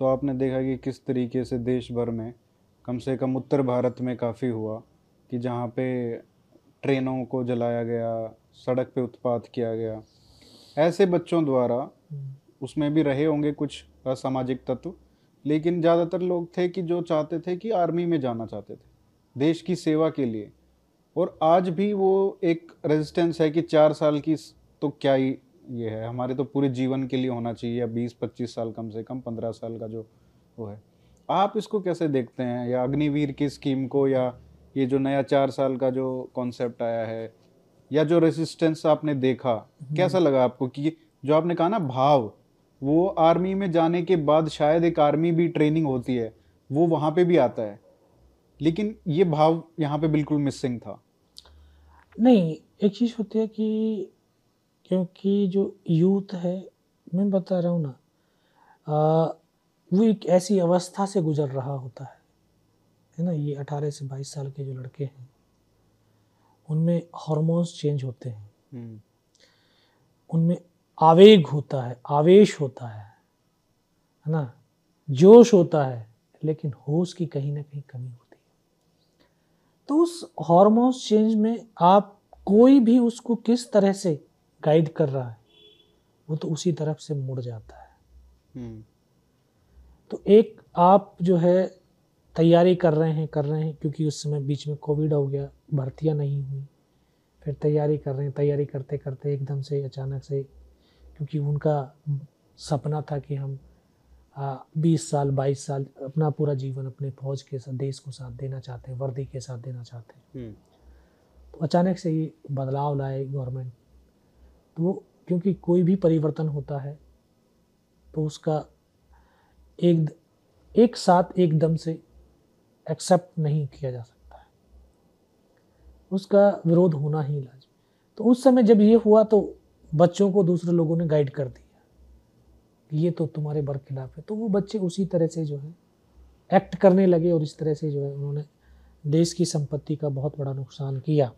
Speaker 1: तो आपने देखा कि किस तरीके से देश भर में कम से कम उत्तर भारत में काफ़ी हुआ कि जहाँ पे ट्रेनों को जलाया गया सड़क पे उत्पात किया गया। ऐसे बच्चों द्वारा उसमें भी रहे होंगे कुछ असामाजिक तत्व लेकिन ज़्यादातर लोग थे कि जो चाहते थे कि आर्मी में जाना चाहते थे देश की सेवा के लिए। और आज भी वो एक रेजिस्टेंस है कि चार साल की तो क्या ही ये है। हमारे तो पूरे जीवन के लिए होना चाहिए बीस पच्चीस साल कम से कम पंद्रह साल का जो वो है। आप इसको कैसे देखते हैं? या अग्निवीर की स्कीम को या ये जो नया चार साल का जो कॉन्सेप्ट आया है या जो रेसिस्टेंस आपने देखा कैसा हम्म। लगा आपको? कि जो आपने कहा ना भाव वो आर्मी में जाने के बाद शायद एक आर्मी भी ट्रेनिंग होती है वो वहाँ पे भी आता है। लेकिन ये भाव यहाँ पे बिल्कुल मिसिंग था।
Speaker 2: नहीं एक चीज़ होती है कि क्योंकि जो यूथ है मैं बता रहा हूँ ना वो एक ऐसी अवस्था से गुजर रहा होता है। है ना ये अठारह से बाईस साल के जो लड़के हैं उनमें हार्मोन्स चेंज होते हैं। हम्म। उनमें आवेग होता है आवेश होता है है ना? जोश होता है लेकिन होश की कहीं ना कहीं कमी होती है। तो उस हार्मोन्स चेंज में आप कोई भी उसको किस तरह से गाइड कर रहा है वो तो उसी तरफ़ से मुड़ जाता है हम्म। तो एक आप जो है तैयारी कर रहे हैं कर रहे हैं क्योंकि उस समय बीच में कोविड हो गया भर्तियाँ नहीं हुई फिर तैयारी कर रहे हैं तैयारी करते करते एकदम से अचानक से क्योंकि उनका सपना था कि हम बीस साल बाईस साल अपना पूरा जीवन अपने फौज के साथ देश को साथ देना चाहते हैं वर्दी के साथ देना चाहते हैं हम्म। तो अचानक से ये बदलाव लाए गवर्नमेंट तो वो, क्योंकि कोई भी परिवर्तन होता है तो उसका एक एक साथ एकदम से एक्सेप्ट नहीं किया जा सकता है। उसका विरोध होना ही लाजमी। तो उस समय जब ये हुआ तो बच्चों को दूसरे लोगों ने गाइड कर दिया। ये तो तुम्हारे बरखिलाफ है। तो वो बच्चे उसी तरह से जो है एक्ट करने लगे और इस तरह से जो है उन्होंने देश की संपत्ति का बहुत बड़ा नुकसान किया।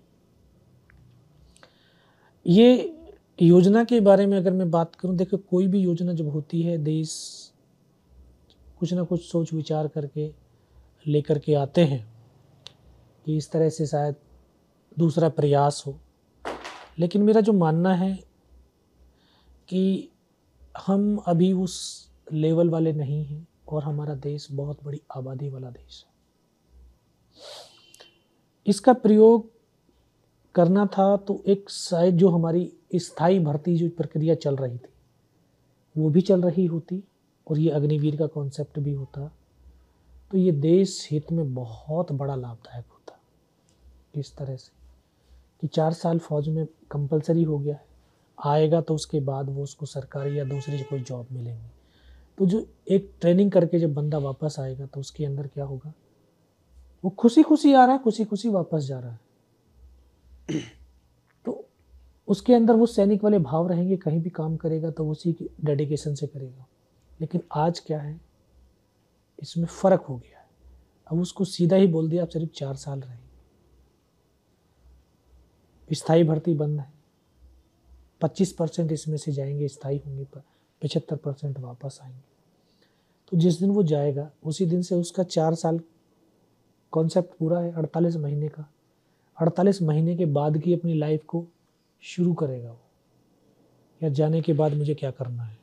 Speaker 2: ये योजना के बारे में अगर मैं बात करूँ, देखो, कोई भी योजना जब होती है, देश कुछ ना कुछ सोच विचार करके लेकर के आते हैं कि इस तरह से शायद दूसरा प्रयास हो। लेकिन मेरा जो मानना है कि हम अभी उस लेवल वाले नहीं हैं और हमारा देश बहुत बड़ी आबादी वाला देश है। इसका प्रयोग करना था तो एक शायद जो हमारी स्थायी भर्ती जो प्रक्रिया चल रही थी, वो भी चल रही होती और ये अग्निवीर का कॉन्सेप्ट भी होता। तो ये देश हित में बहुत बड़ा लाभदायक होता, इस तरह से कि चार साल फौज में कंपलसरी हो गया है। आएगा तो उसके बाद वो उसको सरकारी या दूसरी कोई जॉब मिलेंगी। तो जो एक ट्रेनिंग करके जब बंदा वापस आएगा तो उसके अंदर क्या होगा? वो खुशी खुशी आ रहा है खुशी खुशी वापस जा रहा है। तो उसके अंदर वो सैनिक वाले भाव रहेंगे, कहीं भी काम करेगा तो उसी की डेडिकेशन से करेगा। लेकिन आज क्या है? इसमें फ़र्क हो गया है। अब उसको सीधा ही बोल दिया, आप सिर्फ़ चार साल रहेंगे। स्थायी भर्ती बंद है। पच्चीस परसेंट इसमें से जाएँगे स्थायी होंगे पर पचहत्तर परसेंट वापस आएँगे। तो जिस दिन वो जाएगा, उसी दिन से उसका चार साल कॉन्सेप्ट पूरा है, अड़तालीस महीने का। अड़तालीस महीने के बाद की अपनी लाइफ को शुरू करेगा वो। या जाने के बाद मुझे क्या करना है?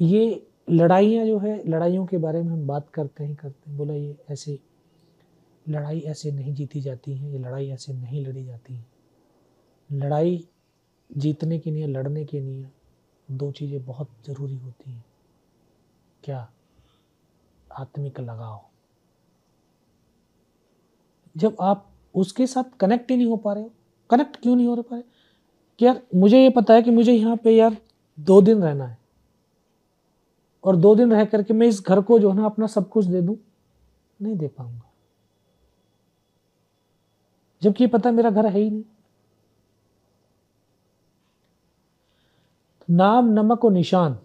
Speaker 2: ये लड़ाइयाँ जो है, लड़ाइयों के बारे में हम बात करते ही करते हैं। बोला, ये ऐसे, लड़ाई ऐसे नहीं जीती जाती है, ये लड़ाई ऐसे नहीं लड़ी जाती है। लड़ाई जीतने के लिए, लड़ने के लिए दो चीज़ें बहुत ज़रूरी होती हैं। क्या? आत्मिक लगाव। जब आप उसके साथ कनेक्ट ही नहीं हो पा रहे हो। कनेक्ट क्यों नहीं हो पा रहे? कि यार, मुझे ये पता है कि मुझे यहाँ पे यार दो दिन रहना है। और दो दिन रह करके मैं इस घर को जो है ना अपना सब कुछ दे दूँ, नहीं दे पाऊँगा। जबकि पता मेरा घर है ही नहीं। नाम नमक और निशान।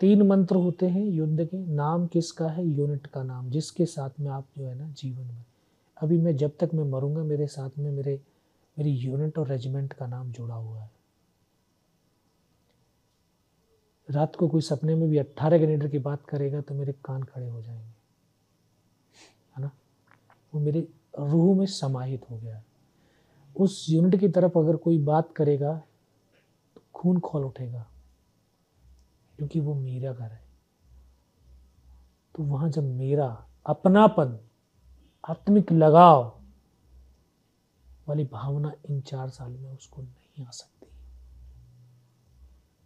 Speaker 2: तीन मंत्र होते हैं युद्ध के। नाम किसका है? यूनिट का नाम, जिसके साथ में आप जो है ना जीवन में। अभी मैं जब तक मैं मरूँगा, मेरे साथ में मेरे, मेरी यूनिट और रेजिमेंट का नाम जुड़ा हुआ है। रात को कोई सपने में भी अट्ठारह ग्रेनेडर की बात करेगा तो मेरे कान खड़े हो जाएँगे। है ना? वो मेरे रूह में समाहित हो गया है। उस यूनिट की तरफ़ अगर कोई बात करेगा तो खून खोल उठेगा। क्योंकि वो मेरा घर है। तो वहाँ जब मेरा अपनापन आत्मिक लगाव वाली भावना इन चार साल में उसको नहीं आ सकती।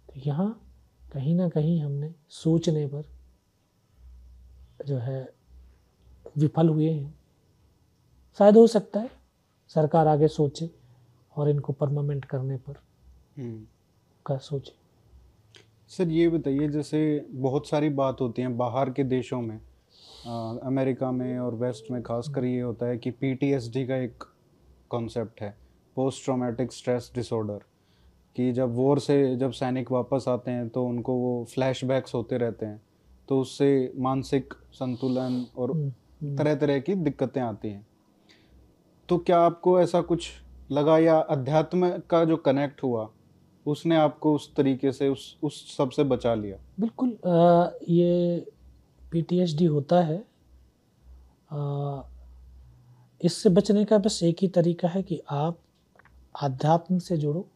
Speaker 2: तो यहाँ कहीं ना कहीं हमने सोचने पर जो है विफल हुए हैं। शायद हो सकता है सरकार आगे सोचे और इनको परमानेंट करने पर हम्म। का सोचे।
Speaker 1: सर ये बताइए जैसे बहुत सारी बात होती है बाहर के देशों में आ, अमेरिका में और वेस्ट में खासकर ये होता है कि पीटीएसडी का एक कॉन्सेप्ट है पोस्ट ट्रोमेटिक स्ट्रेस डिसऑर्डर कि जब वॉर से जब सैनिक वापस आते हैं तो उनको वो फ्लैशबैक्स होते रहते हैं तो उससे मानसिक संतुलन और हम्म, हम्म। तरह तरह की दिक्कतें आती हैं तो क्या आपको ऐसा कुछ लगा या अध्यात्म का जो कनेक्ट हुआ उसने आपको उस तरीके से उस उस सबसे बचा लिया।
Speaker 2: बिल्कुल आ, ये पीटीएसडी होता है। आ, इससे बचने का बस एक ही तरीका है कि आप आध्यात्म से जुड़ो।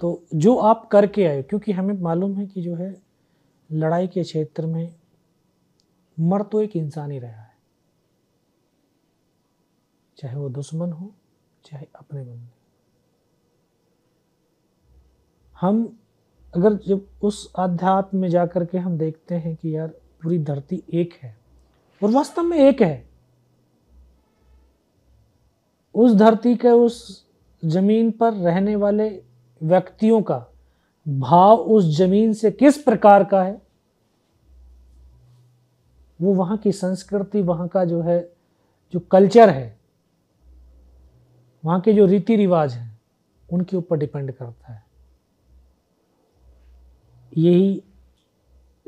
Speaker 2: तो जो आप करके आए क्योंकि हमें मालूम है कि जो है लड़ाई के क्षेत्र में मर तो एक इंसान ही रहा है। चाहे वो दुश्मन हो चाहे अपने बंदे। हम अगर जब उस आध्यात्म में जाकर के हम देखते हैं कि यार पूरी धरती एक है, और वास्तव में एक है, उस धरती के उस ज़मीन पर रहने वाले व्यक्तियों का भाव उस ज़मीन से किस प्रकार का है, वो वहाँ की संस्कृति, वहाँ का जो है, जो कल्चर है, वहाँ के जो रीति रिवाज हैं, उनके ऊपर डिपेंड करता है। यही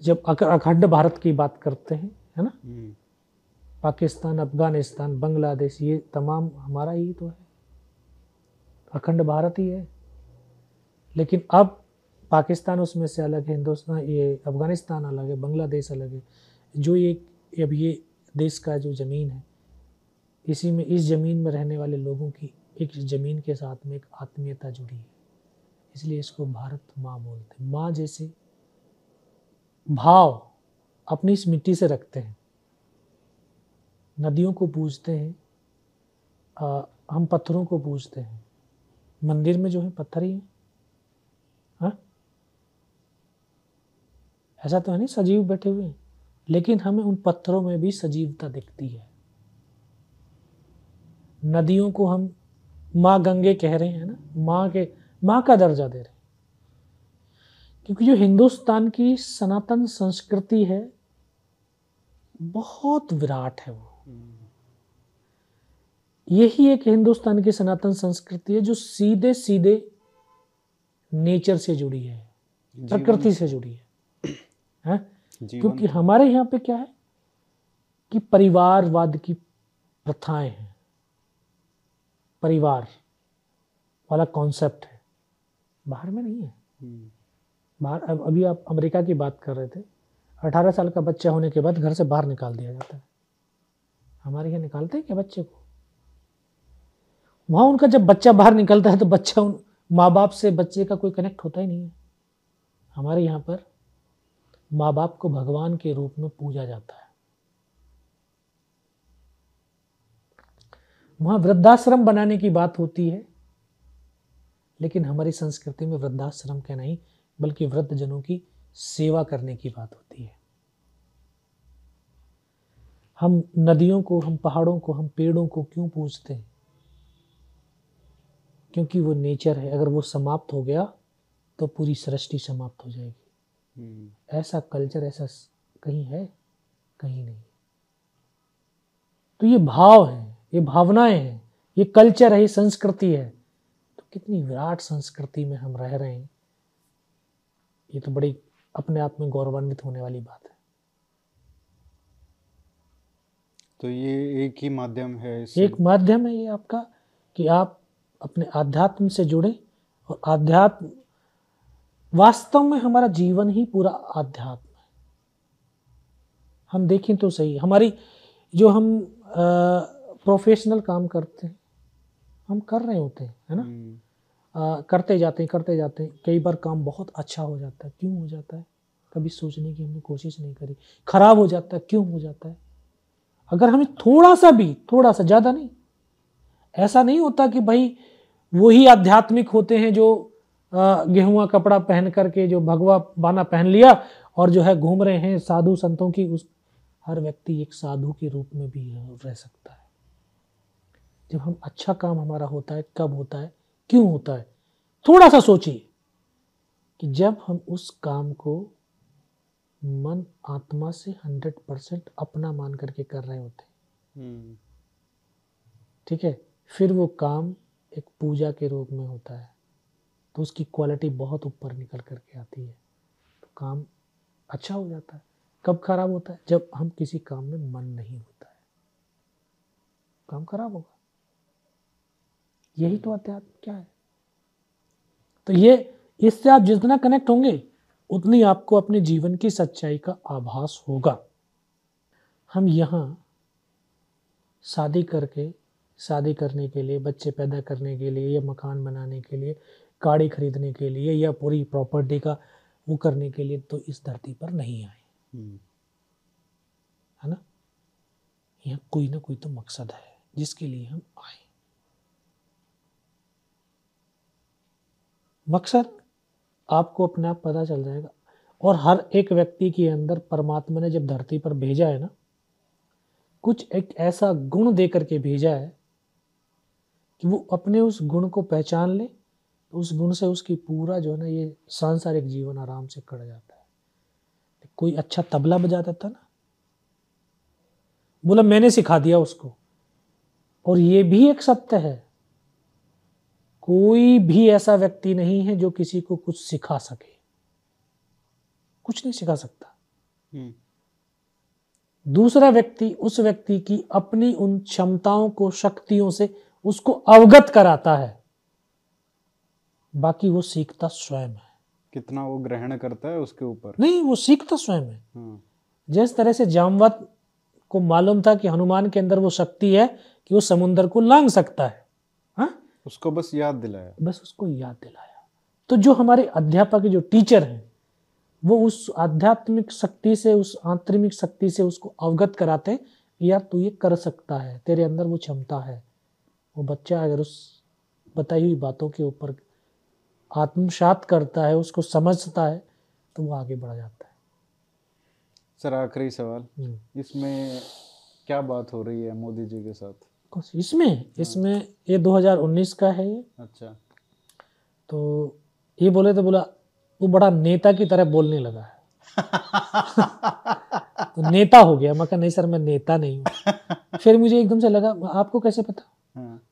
Speaker 2: जब अखंड भारत की बात करते हैं है ना? हम्म। पाकिस्तान अफ़गानिस्तान बांग्लादेश ये तमाम हमारा ही तो है। अखंड भारत ही है। लेकिन अब पाकिस्तान उसमें से अलग है हिंदुस्तान ये अफ़गानिस्तान अलग है बांग्लादेश अलग है। जो ये अब ये देश का जो ज़मीन है इसी में इस ज़मीन में रहने वाले लोगों की एक ज़मीन के साथ में एक आत्मीयता जुड़ी है। इसलिए इसको भारत माँ बोलते हैं। माँ जैसे भाव अपनी इस मिट्टी से रखते हैं। नदियों को पूजते हैं आ, हम पत्थरों को पूजते हैं। मंदिर में जो है पत्थर ही है। हा? ऐसा तो है नहीं सजीव बैठे हुए हैं। लेकिन हमें उन पत्थरों में भी सजीवता दिखती है। नदियों को हम माँ गंगे कह रहे हैं ना? माँ के माँ का दर्जा दे रहे क्योंकि जो हिंदुस्तान की सनातन संस्कृति है बहुत विराट है वो। यही एक हिंदुस्तान की सनातन संस्कृति है जो सीधे सीधे नेचर से जुड़ी है प्रकृति से जुड़ी है, है? क्योंकि हमारे यहाँ पे क्या है कि परिवारवाद की प्रथाएँ हैं। परिवार वाला कॉन्सेप्ट है। बाहर में नहीं है। हम्म। बाहर अब अभी आप अमेरिका की बात कर रहे थे अठारह साल का बच्चा होने के बाद घर से बाहर निकाल दिया जाता है। हमारे यहाँ निकालते हैं क्या बच्चे को? वहाँ उनका जब बच्चा बाहर निकलता है तो बच्चा उन माँ बाप से बच्चे का कोई कनेक्ट होता ही नहीं है। हमारे यहाँ पर माँ बाप को भगवान के रूप में पूजा जाता है। वहाँ वृद्धाश्रम बनाने की बात होती है। लेकिन हमारी संस्कृति में वृद्धाश्रम का नहीं बल्कि वृद्ध जनों की सेवा करने की बात होती है। हम नदियों को हम पहाड़ों को हम पेड़ों को क्यों पूजते हैं? क्योंकि वो नेचर है। अगर वो समाप्त हो गया तो पूरी सृष्टि समाप्त हो जाएगी। हम्म। ऐसा कल्चर ऐसा कहीं है? कहीं नहीं। तो ये भाव है ये भावनाएँ हैं ये कल्चर है ये संस्कृति है। कितनी विराट संस्कृति में हम रह रहे हैं ये तो बड़ी अपने आप में गौरवान्वित होने वाली बात है।
Speaker 1: तो ये एक ही माध्यम है
Speaker 2: एक माध्यम है ये आपका कि आप अपने आध्यात्म से जुड़े और आध्यात्म वास्तव में हमारा जीवन ही पूरा आध्यात्म है। हम देखें तो सही हमारी जो हम आ, प्रोफेशनल काम करते हैं हम कर रहे होते हैं है ना? हम्म। आ, करते जाते हैं करते जाते हैं। कई बार काम बहुत अच्छा हो जाता है। क्यों हो जाता है? कभी सोचने की हमने कोशिश नहीं करी। खराब हो जाता है क्यों हो जाता है? अगर हमें थोड़ा सा भी थोड़ा सा ज़्यादा नहीं। ऐसा नहीं होता कि भाई वही आध्यात्मिक होते हैं जो गेहुआ कपड़ा पहन करके जो भगवा बाना पहन लिया और जो है घूम रहे हैं साधु संतों की उस हर व्यक्ति एक साधु के रूप में भी रह सकता है। जब हम अच्छा काम हमारा होता है कब होता है क्यों होता है थोड़ा सा सोचिए कि जब हम उस काम को मन आत्मा से हंड्रेड परसेंट अपना मान करके कर रहे होते हैं। हम्म। ठीक है? फिर वो काम एक पूजा के रूप में होता है तो उसकी क्वालिटी बहुत ऊपर निकल करके आती है। तो काम अच्छा हो जाता है। कब खराब होता है? जब हम किसी काम में मन नहीं होता है। काम खराब होगा। यही तो अध्यात्म क्या है? तो ये इससे आप जितना कनेक्ट होंगे उतनी आपको अपने जीवन की सच्चाई का आभास होगा। हम यहाँ शादी करके शादी करने के लिए बच्चे पैदा करने के लिए या मकान बनाने के लिए गाड़ी खरीदने के लिए या पूरी प्रॉपर्टी का वो करने के लिए तो इस धरती पर नहीं आए। हम्म। है ना? यहाँ कोई ना कोई तो मकसद है जिसके लिए हम आए। मकसद आपको अपने आप पता चल जाएगा। और हर एक व्यक्ति के अंदर परमात्मा ने जब धरती पर भेजा है ना, कुछ एक ऐसा गुण दे करके भेजा है कि वो अपने उस गुण को पहचान ले तो उस गुण से उसकी पूरा जो है ना ये सांसारिक जीवन आराम से कट जाता है। कोई अच्छा तबला बजाता था ना, बोला, मैंने सिखा दिया उसको। और ये भी एक सत्य है। कोई भी ऐसा व्यक्ति नहीं है जो किसी को कुछ सिखा सके कुछ नहीं सिखा सकता हम्म। दूसरा व्यक्ति उस व्यक्ति की अपनी उन क्षमताओं को शक्तियों से उसको अवगत कराता है बाकी वो सीखता स्वयं है
Speaker 1: कितना वो ग्रहण करता है उसके ऊपर
Speaker 2: नहीं वो सीखता स्वयं है हाँ। जिस तरह से जामवत को मालूम था कि हनुमान के अंदर वो शक्ति है कि वो समुन्द्र को लांग सकता है हा?
Speaker 1: उसको बस याद दिलाया।
Speaker 2: बस उसको याद दिलाया। तो जो हमारे अध्यापक जो टीचर हैं वो उस आध्यात्मिक शक्ति से उस आंतरिक शक्ति से उसको अवगत कराते यार तू ये कर सकता है तेरे अंदर वो क्षमता है। वो बच्चा अगर उस बताई हुई बातों के ऊपर आत्मसात करता है उसको समझता है तो वो आगे बढ़ जाता है।
Speaker 1: सर आखिरी सवाल। हम्म। इसमें क्या बात हो रही है मोदी जी के साथ?
Speaker 2: इसमें हाँ। इसमें ये 2019 का है ये।
Speaker 1: अच्छा।
Speaker 2: तो ये बोले तो बोला वो बड़ा नेता की तरह बोलने लगा है। तो नेता हो गया। मैं कहा नहीं सर मैं नेता नहीं हूँ। फिर मुझे एकदम से लगा आपको कैसे पता? हाँ।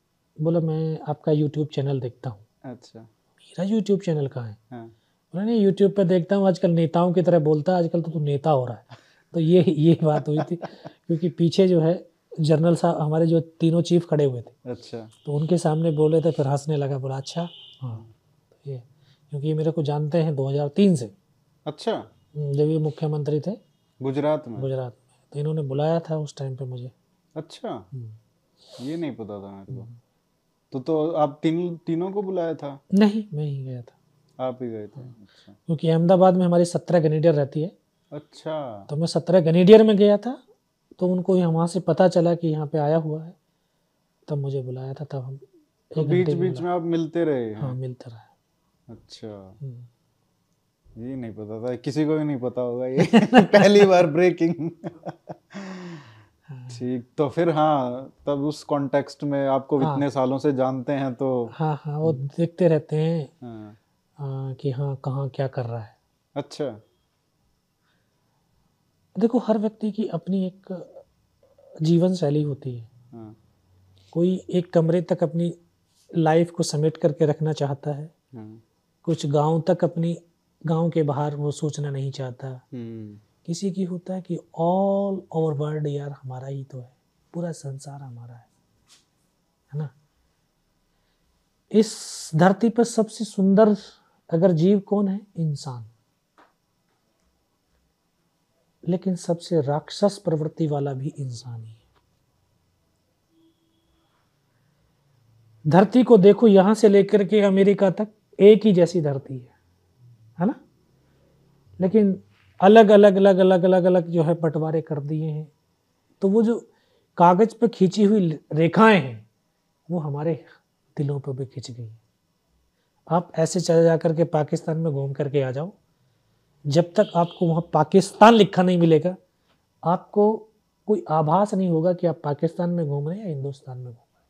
Speaker 2: बोला मैं आपका यूट्यूब चैनल देखता हूँ।
Speaker 1: अच्छा।
Speaker 2: मेरा यूट्यूब चैनल कहाँ है? हाँ। बोला नहीं यूट्यूब पे देखता हूँ। आजकल नेताओं की तरह बोलता है। आजकल तो तू नेता हो रहा है। तो ये ये बात हुई थी। क्योंकि पीछे जो है जनरल साहब हमारे जो तीनों चीफ खड़े हुए थे।
Speaker 1: अच्छा।
Speaker 2: तो उनके सामने बोले थे फिर हंसने लगा बोला अच्छा। हाँ। तो ये क्योंकि ये मेरे को जानते हैं 2003 से।
Speaker 1: अच्छा।
Speaker 2: हम्म, जब ये मुख्यमंत्री थे।
Speaker 1: गुजरात में?
Speaker 2: गुजरात में। तो इन्होंने बुलाया था उस टाइम पे मुझे।
Speaker 1: अच्छा। हम्म। ये नहीं पता था मेरे को। तो तो आप तीन तीनों को बुलाया था?
Speaker 2: नहीं मैं ही गया था।
Speaker 1: आप ही गए थे? अच्छा।
Speaker 2: क्योंकि अहमदाबाद में हमारी सत्रह गनीडियर रहती है।
Speaker 1: अच्छा।
Speaker 2: तो मैं सत्रह गनीडियर में गया था। तो उनको वहाँ से पता चला कि यहाँ पे आया हुआ है। तब मुझे बुलाया था तब हम
Speaker 1: तो बीच बीच में आप मिलते रहे
Speaker 2: हाँ मिलते रहे।
Speaker 1: अच्छा। हम्म। ये नहीं पता था किसी को भी नहीं पता होगा ये। पहली बार ब्रेकिंग ठीक तो फिर हाँ तब उस कॉन्टेक्स्ट में आपको हाँ, इतने सालों से जानते हैं तो
Speaker 2: हाँ हाँ वो देखते रहते हैं हाँ, आ, कि हाँ कहाँ क्या कर रहा है।
Speaker 1: अच्छा।
Speaker 2: देखो हर व्यक्ति की अपनी एक जीवन शैली होती है। हाँ। कोई एक कमरे तक अपनी लाइफ को समेट करके रखना चाहता है। हाँ। कुछ गाँव तक अपनी गाँव के बाहर वो सोचना नहीं चाहता। हम्म। किसी की होता है कि ऑल ओवर वर्ल्ड यार हमारा ही तो है। पूरा संसार हमारा है। है ना? इस धरती पर सबसे सुंदर अगर जीव कौन है? इंसान। लेकिन सबसे राक्षस प्रवृत्ति वाला भी इंसान ही है। धरती को देखो, यहाँ से लेकर के अमेरिका तक एक ही जैसी धरती है है ना? लेकिन अलग अलग अलग अलग अलग अलग जो है बंटवारे कर दिए हैं। तो वो जो कागज़ पर खींची हुई रेखाएँ हैं, वो हमारे दिलों पर भी खिंच गई आप ऐसे चले जा करके पाकिस्तान में घूम करके आ जाओ जब तक आपको वहाँ पाकिस्तान लिखा नहीं मिलेगा, आपको कोई आभास नहीं होगा कि आप पाकिस्तान में घूम रहे हैं या हिंदुस्तान में घूम रहे हैं।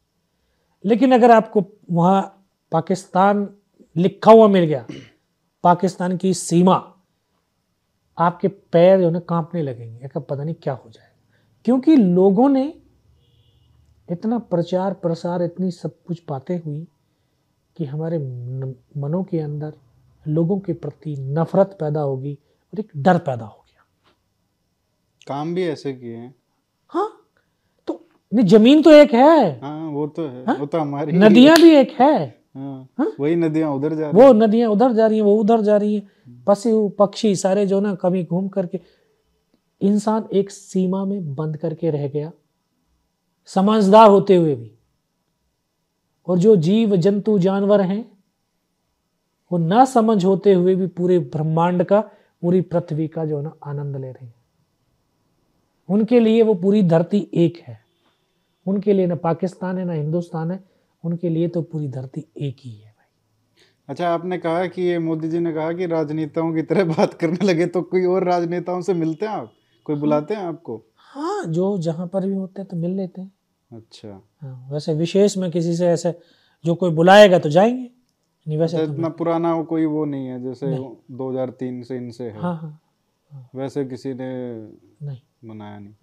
Speaker 2: लेकिन अगर आपको वहाँ पाकिस्तान लिखा हुआ मिल गया, पाकिस्तान की सीमा, आपके पैर जो है कांपने लगेंगे। या पता नहीं क्या हो जाएगा। क्योंकि लोगों ने इतना प्रचार प्रसार इतनी सब कुछ बातें हुई कि हमारे मनों के अंदर लोगों के प्रति नफरत पैदा होगी और एक डर पैदा हो गया।
Speaker 1: काम भी ऐसे किए हैं।
Speaker 2: हाँ तो नहीं ज़मीन तो एक है।
Speaker 1: हाँ वो तो है हाँ? वो तो हमारी
Speaker 2: नदियाँ भी एक है।
Speaker 1: हाँ, हाँ? वही नदियाँ उधर जा रही
Speaker 2: वो नदियाँ उधर जा रही हैं वो उधर जा रही हैं। पशु पक्षी सारे जो ना कभी घूम करके। इंसान एक सीमा में बंद करके रह गया। समझदार होते हुए भी। और जो जीव जंतु जानवर हैं वो ना समझ होते हुए भी पूरे ब्रह्मांड का पूरी पृथ्वी का जो है ना आनंद ले रहे हैं। उनके लिए वो पूरी धरती एक है। उनके लिए ना पाकिस्तान है ना हिंदुस्तान है उनके लिए तो पूरी धरती एक ही है भाई।
Speaker 1: अच्छा आपने कहा कि ये मोदी जी ने कहा कि राजनेताओं की तरह बात करने लगे तो कोई और राजनेताओं से मिलते हैं आप? कोई बुलाते हैं आपको?
Speaker 2: हाँ जो जहाँ पर भी होते हैं तो मिल लेते हैं।
Speaker 1: अच्छा।
Speaker 2: हाँ, वैसे विशेष में किसी से ऐसे जो कोई बुलाएगा तो जाएँगे। नहीं वैसे तो
Speaker 1: इतना पुराना वो कोई वो नहीं है जैसे 2003 से इनसे है।
Speaker 2: हाँ हाँ
Speaker 1: वैसे किसी ने
Speaker 2: नहीं।
Speaker 1: बनाया नहीं।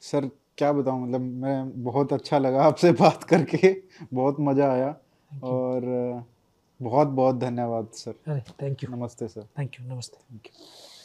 Speaker 1: सर क्या बताऊँ मतलब मैं बहुत अच्छा लगा आपसे बात करके बहुत मज़ा आया और बहुत बहुत धन्यवाद सर।
Speaker 2: अरे थैंक यू
Speaker 1: नमस्ते सर।
Speaker 2: थैंक यू नमस्ते। Thank you